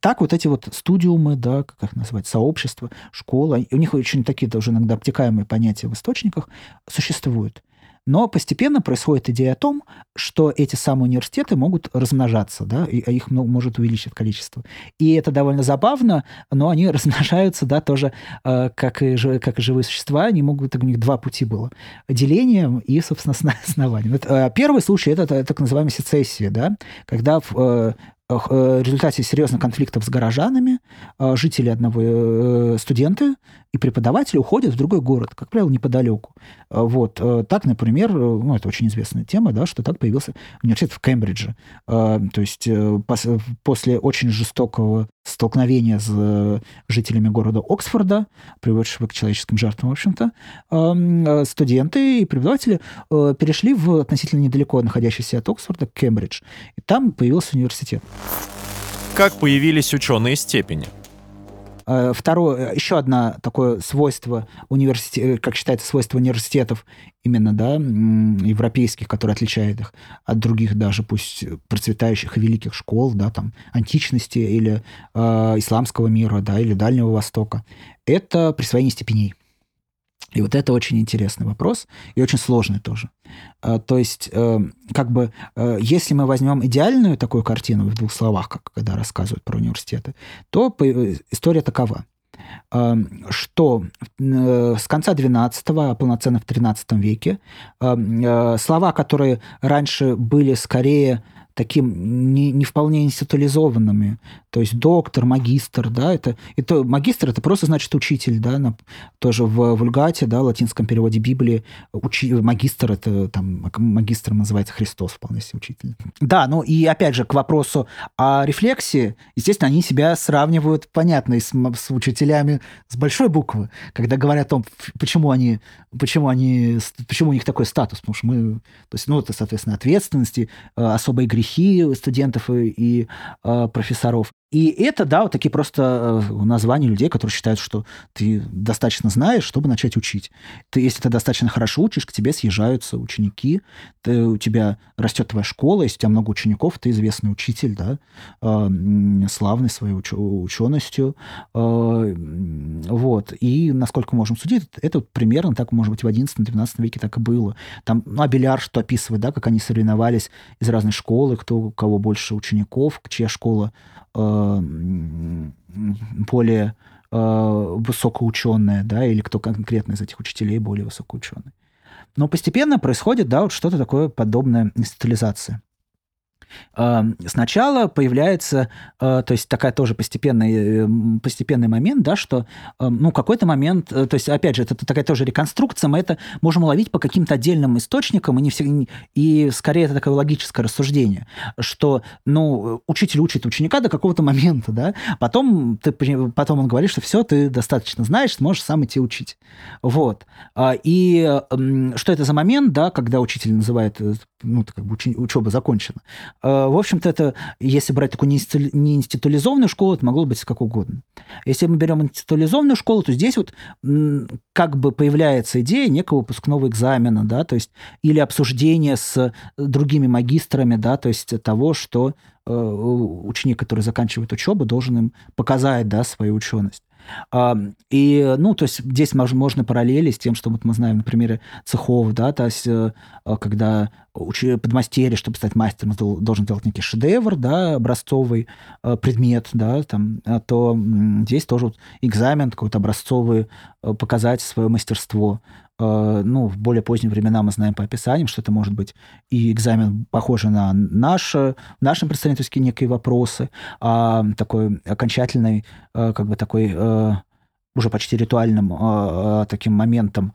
так вот эти вот студиумы, да, как их называть, сообщества, школа, у них очень такие тоже иногда обтекаемые понятия в источниках существуют. Но постепенно происходит идея о том, что эти самые университеты могут размножаться, да, и а их может увеличить количество. И это довольно забавно, но они размножаются, да, тоже э, как, и, как и живые существа, они могут, у них два пути было. Делением и, собственно, основанием. Э, первый случай – это так называемая сецессия, да, когда в э, в результате серьезных конфликтов с горожанами жители одного, студенты и преподаватели уходят в другой город, как правило, неподалеку. Вот. Э, так, например, э, ну, это очень известная тема, да, что так появился университет в Кембридже. То есть э, после очень жестокого столкновения с жителями города Оксфорда, приводившего к человеческим жертвам, в общем-то, студенты и преподаватели перешли в относительно недалеко находящийся от Оксфорда Кембридж. И там появился университет. Как появились ученые степени? Э, второе, еще одно такое свойство университета, э, как считается, свойство университетов именно, да, европейских, которые отличают их от других даже, пусть процветающих и великих школ, да, там, античности или э, исламского мира, да, или Дальнего Востока, это присвоение степеней. И вот это очень интересный вопрос и очень сложный тоже. А, то есть, э, как бы, э, если мы возьмем идеальную такую картину в двух словах, как когда рассказывают про университеты, то э, история такова что с конца XII, а полноценно в XIII веке, слова, которые раньше были скорее таким не, не вполне институализованными. То есть доктор, магистр, да, это, это магистр это просто значит учитель, да, на, тоже в вульгате, да, латинском переводе Библии учи, магистр это там магистром называется Христос вполне себе учитель. Да, ну и опять же к вопросу о рефлексии, естественно, они себя сравнивают, понятно, с, с учителями с большой буквы, когда говорят о том, почему они, почему они, почему у них такой статус, потому что мы, то есть, ну, это, соответственно, ответственности, э, особые грехи стихи студентов и, и э, профессоров. И это, да, вот такие просто э, названия людей, которые считают, что ты достаточно знаешь, чтобы начать учить. Ты, если ты достаточно хорошо учишь, к тебе съезжаются ученики, ты, у тебя растет твоя школа, если у тебя много учеников, ты известный учитель, да, э, славный своей уч- ученостью. Э, вот. И, насколько можем судить, это примерно так, может быть, в XI-XII веке так и было. Там, ну, Абеляр что описывает, да, как они соревновались из разной школы, кто, у кого больше учеников, чья школа Э, более э, высокоученые, да, или кто конкретно из этих учителей более высокоученый. Но постепенно происходит, да, вот что-то такое подобное институализация. Сначала появляется, э, то есть такая тоже постепенный, э, постепенный момент, да, что, ну, какой-то момент, э, то есть, опять же, это такая тоже реконструкция, мы это можем уловить по каким-то отдельным источникам, и, не все, и скорее это такое логическое рассуждение, что, ну, учитель учит ученика до какого-то момента, да, потом, ты, потом он говорит, что все, ты достаточно знаешь, можешь сам идти учить. Вот. А, и что это за момент, да, когда учитель называет, ну, как бы учеба закончена, Э, в общем-то, это, если брать такую неинституализованную школу, это могло быть как угодно. Если мы берем институализованную школу, то здесь вот как бы появляется идея некого выпускного экзамена, да, то есть или обсуждение с другими магистрами, да, то есть того, что э, ученик, который заканчивает учебу, должен им показать, да, свою ученость. И, ну, то есть здесь можно параллели с тем, что вот мы знаем на примере цехов, да, то есть э, когда подмастерье, чтобы стать мастером, должен делать некий шедевр, да, образцовый э, предмет, да, там, а то здесь тоже вот экзамен какой-то образцовый, э, показать свое мастерство. Э, ну, в более поздние времена мы знаем по описаниям, что это может быть и экзамен, похожий на наш, в нашем представлении, то есть некие вопросы, а такой окончательный, как бы такой уже почти ритуальным таким моментом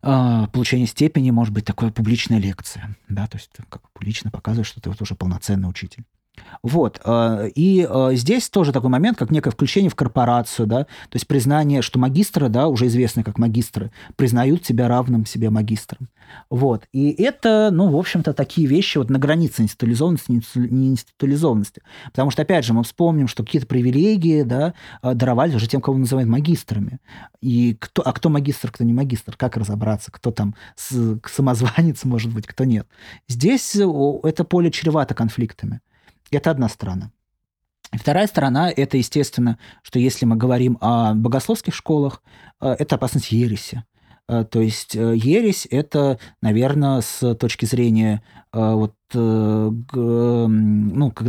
получения степени может быть такая публичная лекция, да, то есть ты как публично показываешь, что ты вот уже полноценный учитель. Вот. Э, и э, здесь тоже такой момент, как некое включение в корпорацию, да, то есть признание, что магистры, да, уже известные как магистры, признают себя равным себе магистром. Вот. И это, ну, в общем-то, такие вещи вот на границе институализованности, не институализованности. Потому что, опять же, мы вспомним, что какие-то привилегии, да, э, даровали уже тем, кого называют магистрами. И кто, а кто магистр, кто не магистр, как разобраться, кто там самозванец, может быть, кто нет. Здесь это поле чревато конфликтами. Это одна сторона. Вторая сторона – это, естественно, что если мы говорим о богословских школах, э, это опасность ереси. Э, то есть э, ересь – это, наверное, с точки зрения вот, ну,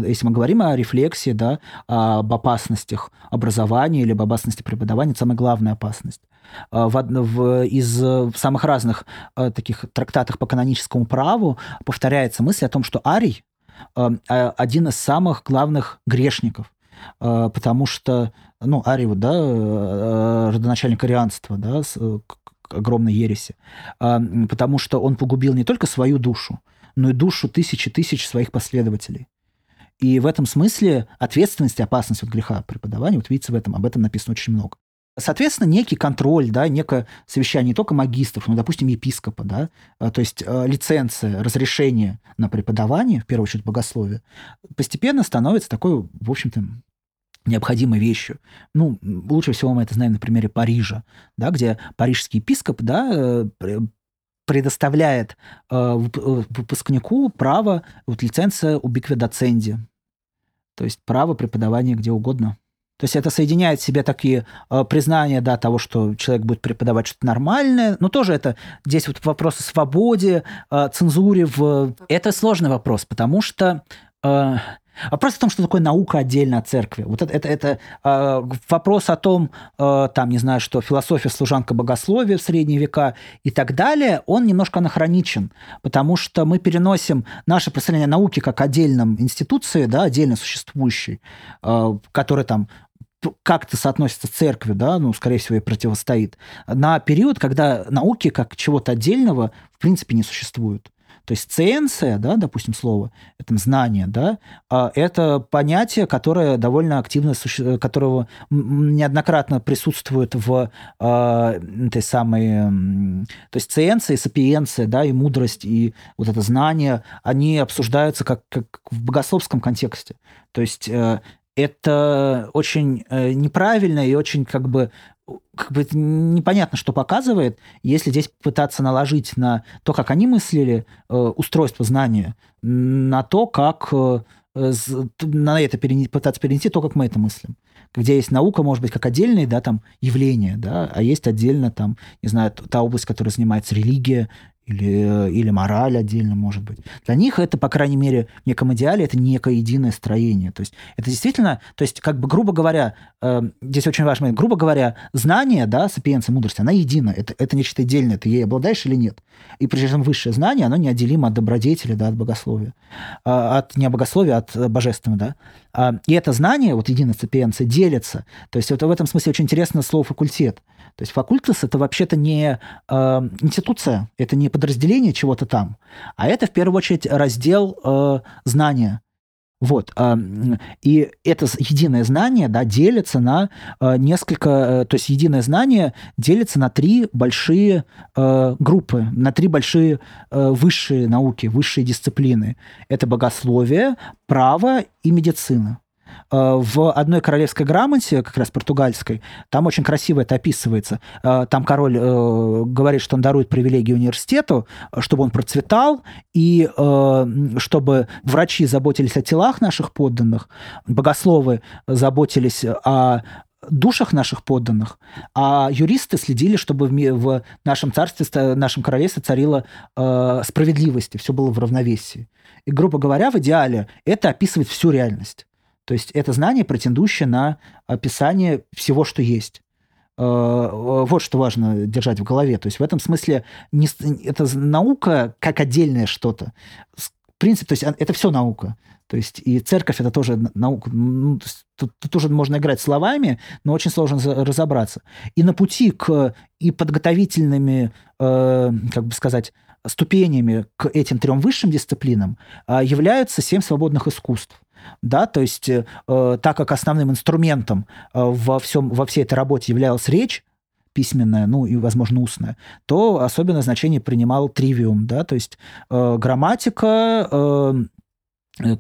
если мы говорим о рефлексии, да, об опасностях образования или об опасности преподавания, это самая главная опасность. В, в, из самых разных таких трактатах по каноническому праву повторяется мысль о том, что арий один из самых главных грешников, э, потому что, ну, вот, да, э, родоначальник арианства, да, э, огромной ереси, эм, потому что он погубил не только свою душу, но и душу тысячи тысяч своих последователей. И в этом смысле ответственность и опасность от греха преподавания, вот видите, в этом, об этом написано очень много. Соответственно, некий контроль, да, некое совещание не только магистров, но, допустим, епископа, да, а, то есть э, лицензия, разрешение на преподавание, в первую очередь богословие, постепенно становится такой, в общем-то, необходимой вещью. Ну, лучше всего мы это знаем на примере Парижа, да, где парижский епископ, да, э, предоставляет э, выпускнику право, вот лицензия убиквидоценди, то есть право преподавания где угодно. То есть это соединяет в себе такие э, признания, да, того, что человек будет преподавать что-то нормальное, но тоже это здесь вот вопрос о свободе, э, цензуре в... Это сложный вопрос, потому что э, Вопрос в том, что такое наука отдельно от церкви. Вот это, это, это э, вопрос о том, э, там, не знаю, что философия служанка богословия в средние века и так далее, он немножко анахроничен, потому что мы переносим наше представление о науке как отдельном институции, да, отдельно существующей, э, которая там как-то соотносится с церковью, да, ну, скорее всего, и противостоит, на период, когда науки как чего-то отдельного в принципе не существует. То есть циенция, да, допустим, слово, это знание, да, а это понятие, которое довольно активно, которого неоднократно присутствует в э, этой самой... То есть циенция и сапиенция, да, и мудрость, и вот это знание, они обсуждаются как, как в богословском контексте. То есть э, это очень э, неправильно и очень как бы как бы непонятно, что показывает, если здесь пытаться наложить на то, как они мыслили э, устройство знания, на то, как э, на это перенести, пытаться перенести то, как мы это мыслим. Где есть наука, может быть, как отдельные, да, там, явления, да, а есть отдельно, там, не знаю, та область, которая занимается религия, или, или мораль отдельно, может быть. Для них это, по крайней мере, в неком идеале, это некое единое строение. То есть это действительно, то есть как бы, грубо говоря, э, здесь очень важно, грубо говоря, знание, да, сапиенция, мудрость, она едина. Это, это нечто отдельное, ты ей обладаешь или нет. И при этом высшее знание, оно неотделимо от добродетели, да, от богословия. А, от, не от богословия, а от божественного, да. А, и это знание, вот единая сапиенция, делится. То есть это в этом смысле очень интересно слово «факультет». То есть факультас это вообще-то не э, институция, это не подразделение чего-то там, а это в первую очередь раздел э, знания. Вот. Э, и это единое знание да, делится на э, несколько... Э, то есть единое знание делится на три большие группы, на три большие высшие науки, высшие дисциплины. Это богословие, право и медицина. Э, в одной королевской грамоте, как раз португальской, там очень красиво это описывается. Э, там король э, говорит, что он дарует привилегии университету, чтобы он процветал, и чтобы врачи заботились о телах наших подданных, богословы заботились о душах наших подданных, а юристы следили, чтобы в, нашем царстве, в нашем королевстве царила справедливость, и все было в равновесии. И, грубо говоря, в идеале это описывает всю реальность. То есть это знание, претендующее на описание всего, что есть. Э, вот что важно держать в голове. То есть в этом смысле не, это наука как отдельное что-то. В принципе, то есть это все наука. То есть и церковь это тоже наука, ну, тут, тут тоже можно играть словами, но очень сложно разобраться. И на пути к и подготовительными, э, как бы сказать, ступенями к этим трем высшим дисциплинам э, являются семь свободных искусств. Да, то есть, э, так как основным инструментом э, во, всем, во всей этой работе являлась речь, письменная, ну и, возможно, устная, то особенное значение принимал тривиум, да, то есть э, грамматика, э, Э,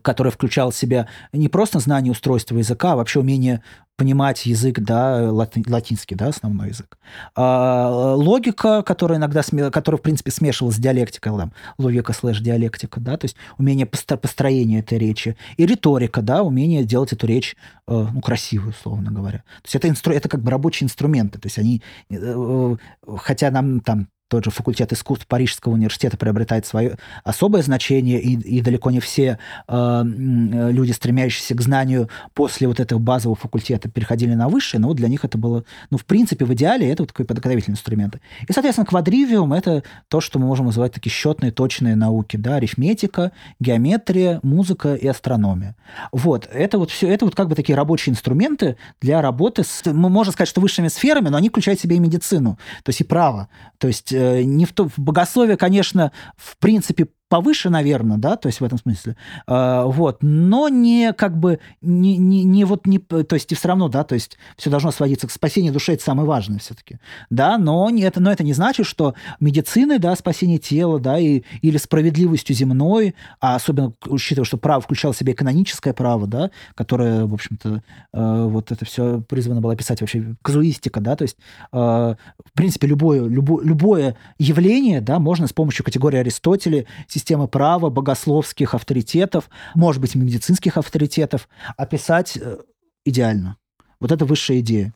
который включал в себя не просто знание устройства языка, а вообще умение понимать язык, да, лати, латинский, да, основной язык. А, логика, которая иногда, которая, в принципе, смешивалась с диалектикой, там, логика слэш диалектика, да, то есть умение построения этой речи. И риторика, да, умение делать эту речь, э, ну, красивую, условно говоря. То есть это, инстру, это как бы рабочие инструменты, то есть они, э, хотя нам там тот же факультет искусств Парижского университета приобретает свое особое значение, и, и далеко не все э, люди, стремящиеся к знанию после вот этого базового факультета, переходили на высшее, но вот для них это было, ну, в принципе, в идеале это вот такой подготовительный инструмент. И, соответственно, квадривиум — это то, что мы можем называть такие счетные, точные науки, да, арифметика, геометрия, музыка и астрономия. Вот, это вот все, это вот как бы такие рабочие инструменты для работы с, мы можем сказать, что высшими сферами, но они включают в себя и медицину, то есть и право, то есть не в, то, в богословие, конечно, в принципе, повыше, наверное, да, то есть в этом смысле, э, вот, но не как бы, не, не, не вот, не, то есть и все равно, да, то есть все должно сводиться к спасению души, это самое важное все-таки, да, но это, но это не значит, что медициной, да, спасение тела, да, и, или справедливостью земной, а особенно учитывая, что право включало в себя каноническое право, да, которое, в общем-то, э, вот это все призвано было писать вообще казуистика, да, то есть, э, в принципе, любое, любое, любое явление, да, можно с помощью категории Аристотеля системы права, богословских авторитетов, может быть, медицинских авторитетов, описать э, идеально. Вот это высшая идея.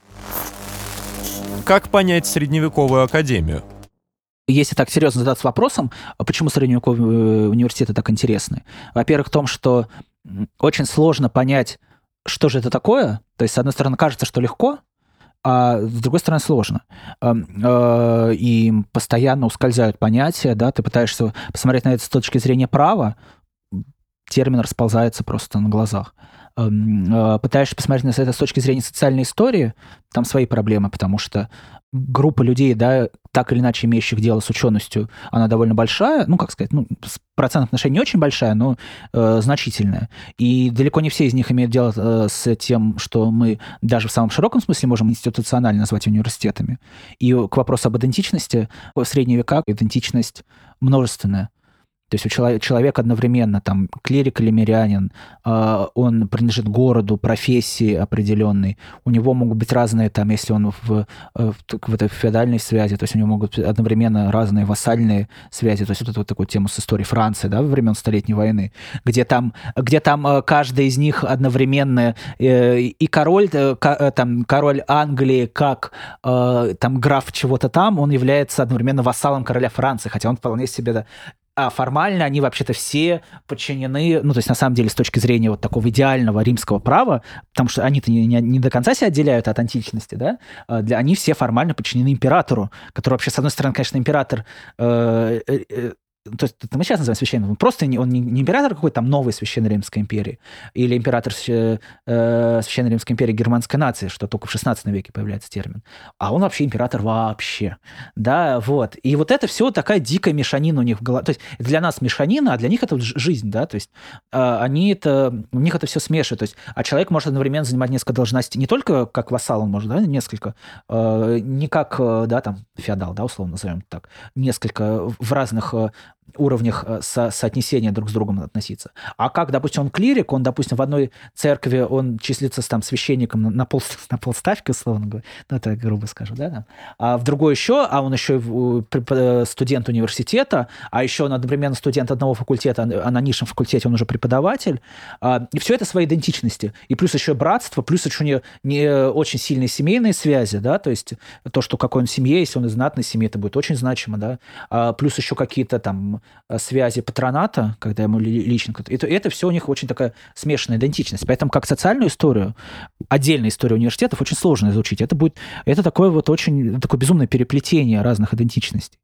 Как понять средневековую академию? Если так серьезно задаться вопросом, а почему средневековые университеты так интересны? Во-первых, в том, что очень сложно понять, что же это такое. То есть, с одной стороны, кажется, что легко, а с другой стороны сложно. Э, и постоянно ускользают понятия, да, ты пытаешься посмотреть на это с точки зрения права, термин расползается просто на глазах. Э, пытаешься посмотреть на это с точки зрения социальной истории, там свои проблемы, потому что группа людей, да, так или иначе имеющих дело с ученостью, она довольно большая, ну, как сказать, ну, процент отношений не очень большая, но э, значительная. И далеко не все из них имеют дело э, с тем, что мы даже в самом широком смысле можем институционально назвать университетами. И к вопросу об идентичности, в средние века идентичность множественная. То есть у человека, человек одновременно там клирик или мирянин, э, он принадлежит городу, профессии определенной. У него могут быть разные, там, если он в, э, в, в этой феодальной связи, то есть у него могут быть одновременно разные вассальные связи. То есть вот эту вот такую тему с историей Франции, да, во времен Столетней войны, где там, где там э, каждый из них одновременно э, и король, там, король Англии, как там граф чего-то там, он является одновременно вассалом короля Франции, хотя он вполне себе а формально они вообще-то все подчинены, ну, то есть, на самом деле, с точки зрения вот такого идеального римского права, потому что они-то не, не, не до конца себя отделяют от античности, да, а для, они все формально подчинены императору, который вообще, с одной стороны, конечно, император э, э, э то есть мы сейчас называем священным, он просто не, он не, не император какой-то там новой Священной Римской империи или император э, Священной Римской империи германской нации, что только в 16 веке появляется термин, а он вообще император вообще, да, вот. И вот это все такая дикая мешанина у них в голове. То есть для нас мешанина, а для них это жизнь, да, то есть э, они это, у них это все смешивают, то есть, а человек может одновременно занимать несколько должностей, не только как вассал он может, да, несколько, э, не как, э, да, там, феодал, да, условно назовем так, несколько в разных э, уровнях э, со соотнесения друг с другом относиться. А как, допустим, он клирик, он, допустим, в одной церкви он числится там священником на, пол, на полставки, условно говоря, ну, это грубо скажу, да, там. а в другой еще, а он еще э, студент университета, а еще он одновременно студент одного факультета, а на низшем факультете он уже преподаватель, а, и все это своей идентичности. И плюс еще братство, плюс еще не, не очень сильные семейные связи, да, то есть то, что какой он семье, если он из знатной семьи, это будет очень значимо, да, а плюс еще какие-то там Э, связи патроната, когда ему лично... Это, это все у них очень такая смешанная идентичность. Поэтому как социальную историю, отдельная история университетов очень сложно изучить. Это будет... Это такое вот очень... Такое безумное переплетение разных идентичностей.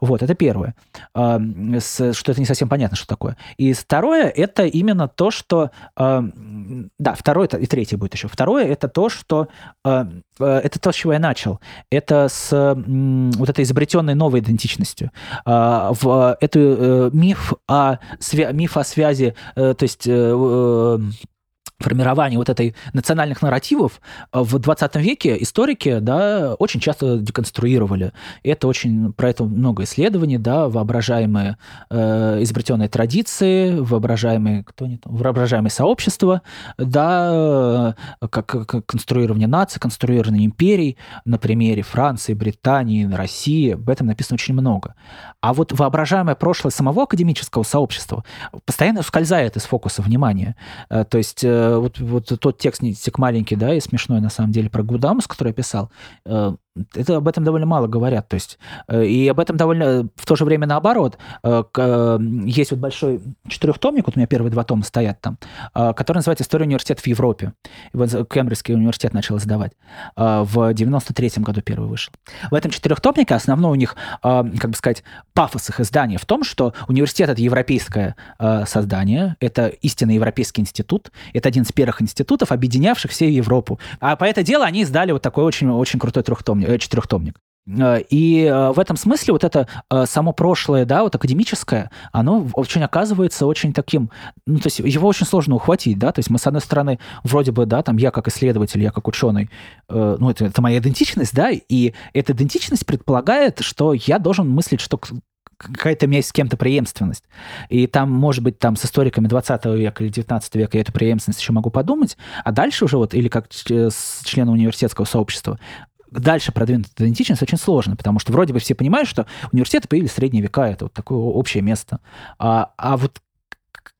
Вот, это первое. Что это не совсем понятно, что такое. И второе, это именно то, что... Да, второе и третье будет еще. Второе, это то, что... Это то, с чего я начал. Это с вот этой изобретенной новой идентичностью. В эту э, миф о, миф о связи, э, то есть э, формирования вот этой национальных нарративов э, в 20 веке историки да, очень часто деконструировали. Это очень, про это много исследований, да, воображаемые э, изобретенные традиции, воображаемые, кто не там, воображаемые сообщества, да, э, как, как конструирование наций, конструирование империй на примере Франции, Британии, России. Об этом написано очень много. А вот воображаемое прошлое самого академического сообщества постоянно ускользает из фокуса внимания. Э, то есть вот, вот тот текст, текст маленький, да, и смешной на самом деле про Гудамус, который я писал, э, это об этом довольно мало говорят. То есть, э, и об этом довольно в то же время наоборот. Э, есть вот большой четырехтомник, вот у меня первые два тома стоят там, который называется «История университетов в Европе». Кембриджский университет начал издавать. В 93-м году первый вышел. В этом четырехтомнике основной у них, как бы сказать, пафос их издания в том, что университет — это европейское создание, это истинно европейский институт, это один из первых институтов, объединявших всю Европу. А по это дело они издали вот такой очень, очень крутой трехтомник, э, четырехтомник. Э, и э, в этом смысле вот это само прошлое, да, вот академическое, оно очень оказывается очень таким, ну, то есть его очень сложно ухватить, да, то есть мы, с одной стороны, вроде бы, да, там я как исследователь, я как ученый, ну, это, это моя идентичность, да, и эта идентичность предполагает, что я должен мыслить, что какая-то у меня есть с кем-то преемственность. И там, может быть, там с историками 20 века или 19 века я эту преемственность еще могу подумать, а дальше уже вот, или как с членом университетского сообщества, дальше продвинуть идентичность очень сложно, потому что вроде бы все понимают, что университеты появились в средние века, это вот такое общее место. А, а вот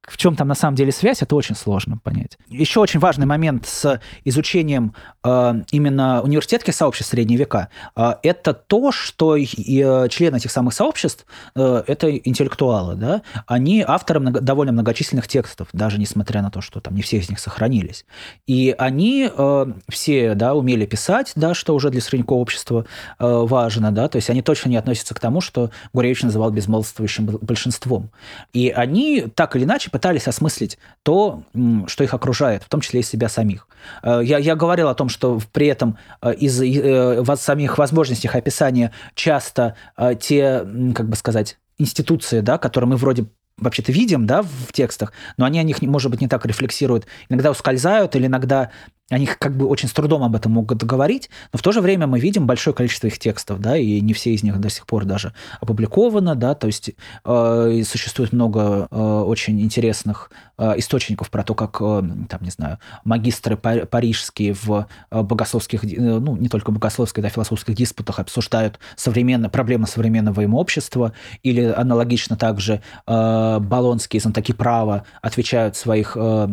в чем там на самом деле связь, это очень сложно понять. Еще очень важный момент с изучением э, именно университетских сообществ средние века э, это то, что и, э, члены этих самых сообществ э, это интеллектуалы, да, они авторы много, довольно многочисленных текстов, даже несмотря на то, что там не все из них сохранились. И они э, все, да, умели писать, да, что уже для средневекового общества э, важно, да, то есть они точно не относятся к тому, что Гуревич называл безмолвствующим большинством. И они так или иначе пытались осмыслить то, что их окружает, в том числе и себя самих. Э, я, я говорил о том, что при этом э, из э, самих возможностей описания часто те, как бы сказать, институции, да, которые мы вроде вообще-то видим, да, в текстах, но они о них, может быть, не так рефлексируют. Иногда ускользают или иногда они как бы очень с трудом об этом могут говорить, но в то же время мы видим большое количество их текстов, да, и не все из них до сих пор даже опубликовано, да, то есть э, существует много э, очень интересных э, источников про то, как, э, там, не знаю, магистры парижские в э, богословских, э, ну, не только богословских, да, философских диспутах обсуждают современные проблемы современного им общества, или аналогично также э, болонские знатоки права отвечают своих э,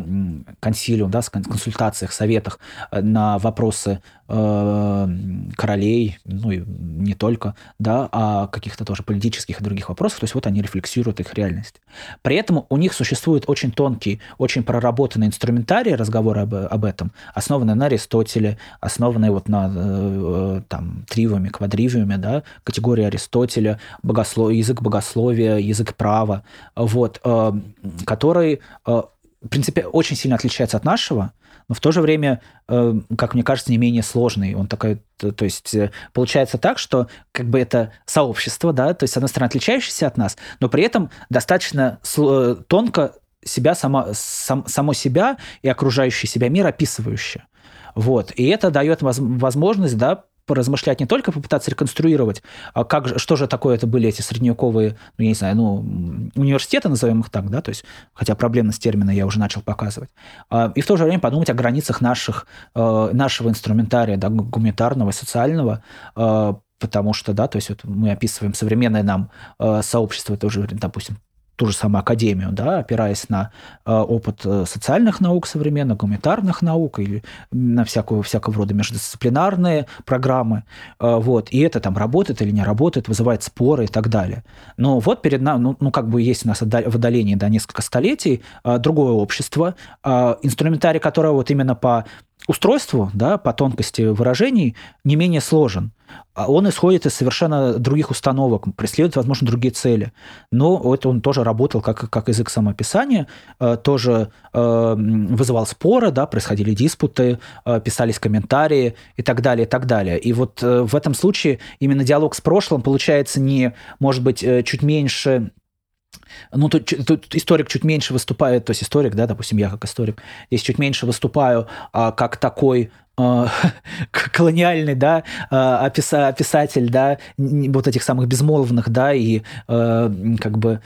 консилиум, да, консультациях, советах ответах э, на вопросы э, королей, ну и не только, да, а каких-то тоже политических и других вопросов. То есть вот они рефлексируют их реальность. При этом у них существует очень тонкий, очень проработанный инструментарий разговора об, об этом, основанный на Аристотеле, основанный вот на э, там тривиуме, квадривиуме, да, категории Аристотеля, богослов... язык богословия, язык права, вот, который в принципе, очень сильно отличается от нашего, но в то же время, э, как мне кажется, не менее сложный. Он такой, то, то есть э, получается так, что как бы это сообщество, да, то есть, с одной стороны, отличающееся от нас, но при этом достаточно э, тонко себя, само, сам, само себя и окружающий себя мир описывающее. Вот. И это дает возможность, да, поразмышлять не только попытаться реконструировать, а как, что же такое это были эти средневековые, ну, я не знаю, ну, университеты, назовем их так, да, то есть, хотя проблемность термина я уже начал показывать, а, и в то же время подумать о границах наших, э, нашего инструментария, да, гуманитарного, социального, э, потому что, да, то есть вот мы описываем современное нам э, сообщество, это уже, допустим, ту же самую академию, да, опираясь на э, опыт э, социальных наук современных, гуманитарных наук или на всякую, всякого рода междисциплинарные программы. Э, вот. И это там работает или не работает, вызывает споры и так далее. Но вот перед нами, ну, ну как бы есть у нас в отдалении да, несколько столетий другое общество, инструментарий которого вот именно по устройству, да, по тонкости выражений не менее сложен. А он исходит из совершенно других установок, преследует, возможно, другие цели. Но это он тоже работал как, как язык самописания, э, тоже э, вызывал споры, да, происходили диспуты, э, писались комментарии и так далее, и так далее. И вот в этом случае именно диалог с прошлым получается не, может быть, чуть меньше ну, тут, тут историк чуть меньше выступает, то есть историк, да, допустим, я как историк, здесь чуть меньше выступаю а, как такой колониальный, да, э, писатель, да, вот этих самых безмолвных, да, и э, как бы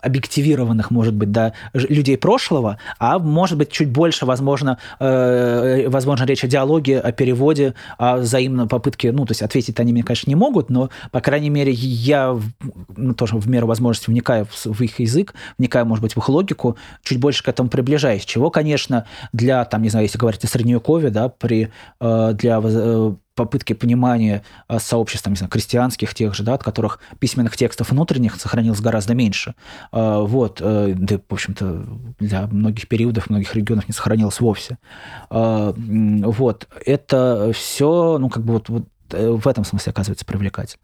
объективированных, может быть, да, людей прошлого, а может быть чуть больше, возможно, возможно речь о диалоге, о переводе, о взаимной попытке, ну, то есть ответить они мне, конечно, не могут, но, по крайней мере, я ну, тоже в меру возможности вникаю в, их язык, вникаю, может быть, в их логику, чуть больше к этому приближаюсь, чего, конечно, для, там, не знаю, если говорить о средневековье, Средневековье, да, при, э, для э, попытки понимания э, сообществ, не знаю, крестьянских тех же, да, от которых письменных текстов внутренних сохранилось гораздо меньше. Вот, да, в общем-то, для многих периодов, многих регионов не сохранилось вовсе. Вот, это все, ну, как бы вот, вот в этом смысле оказывается привлекательным.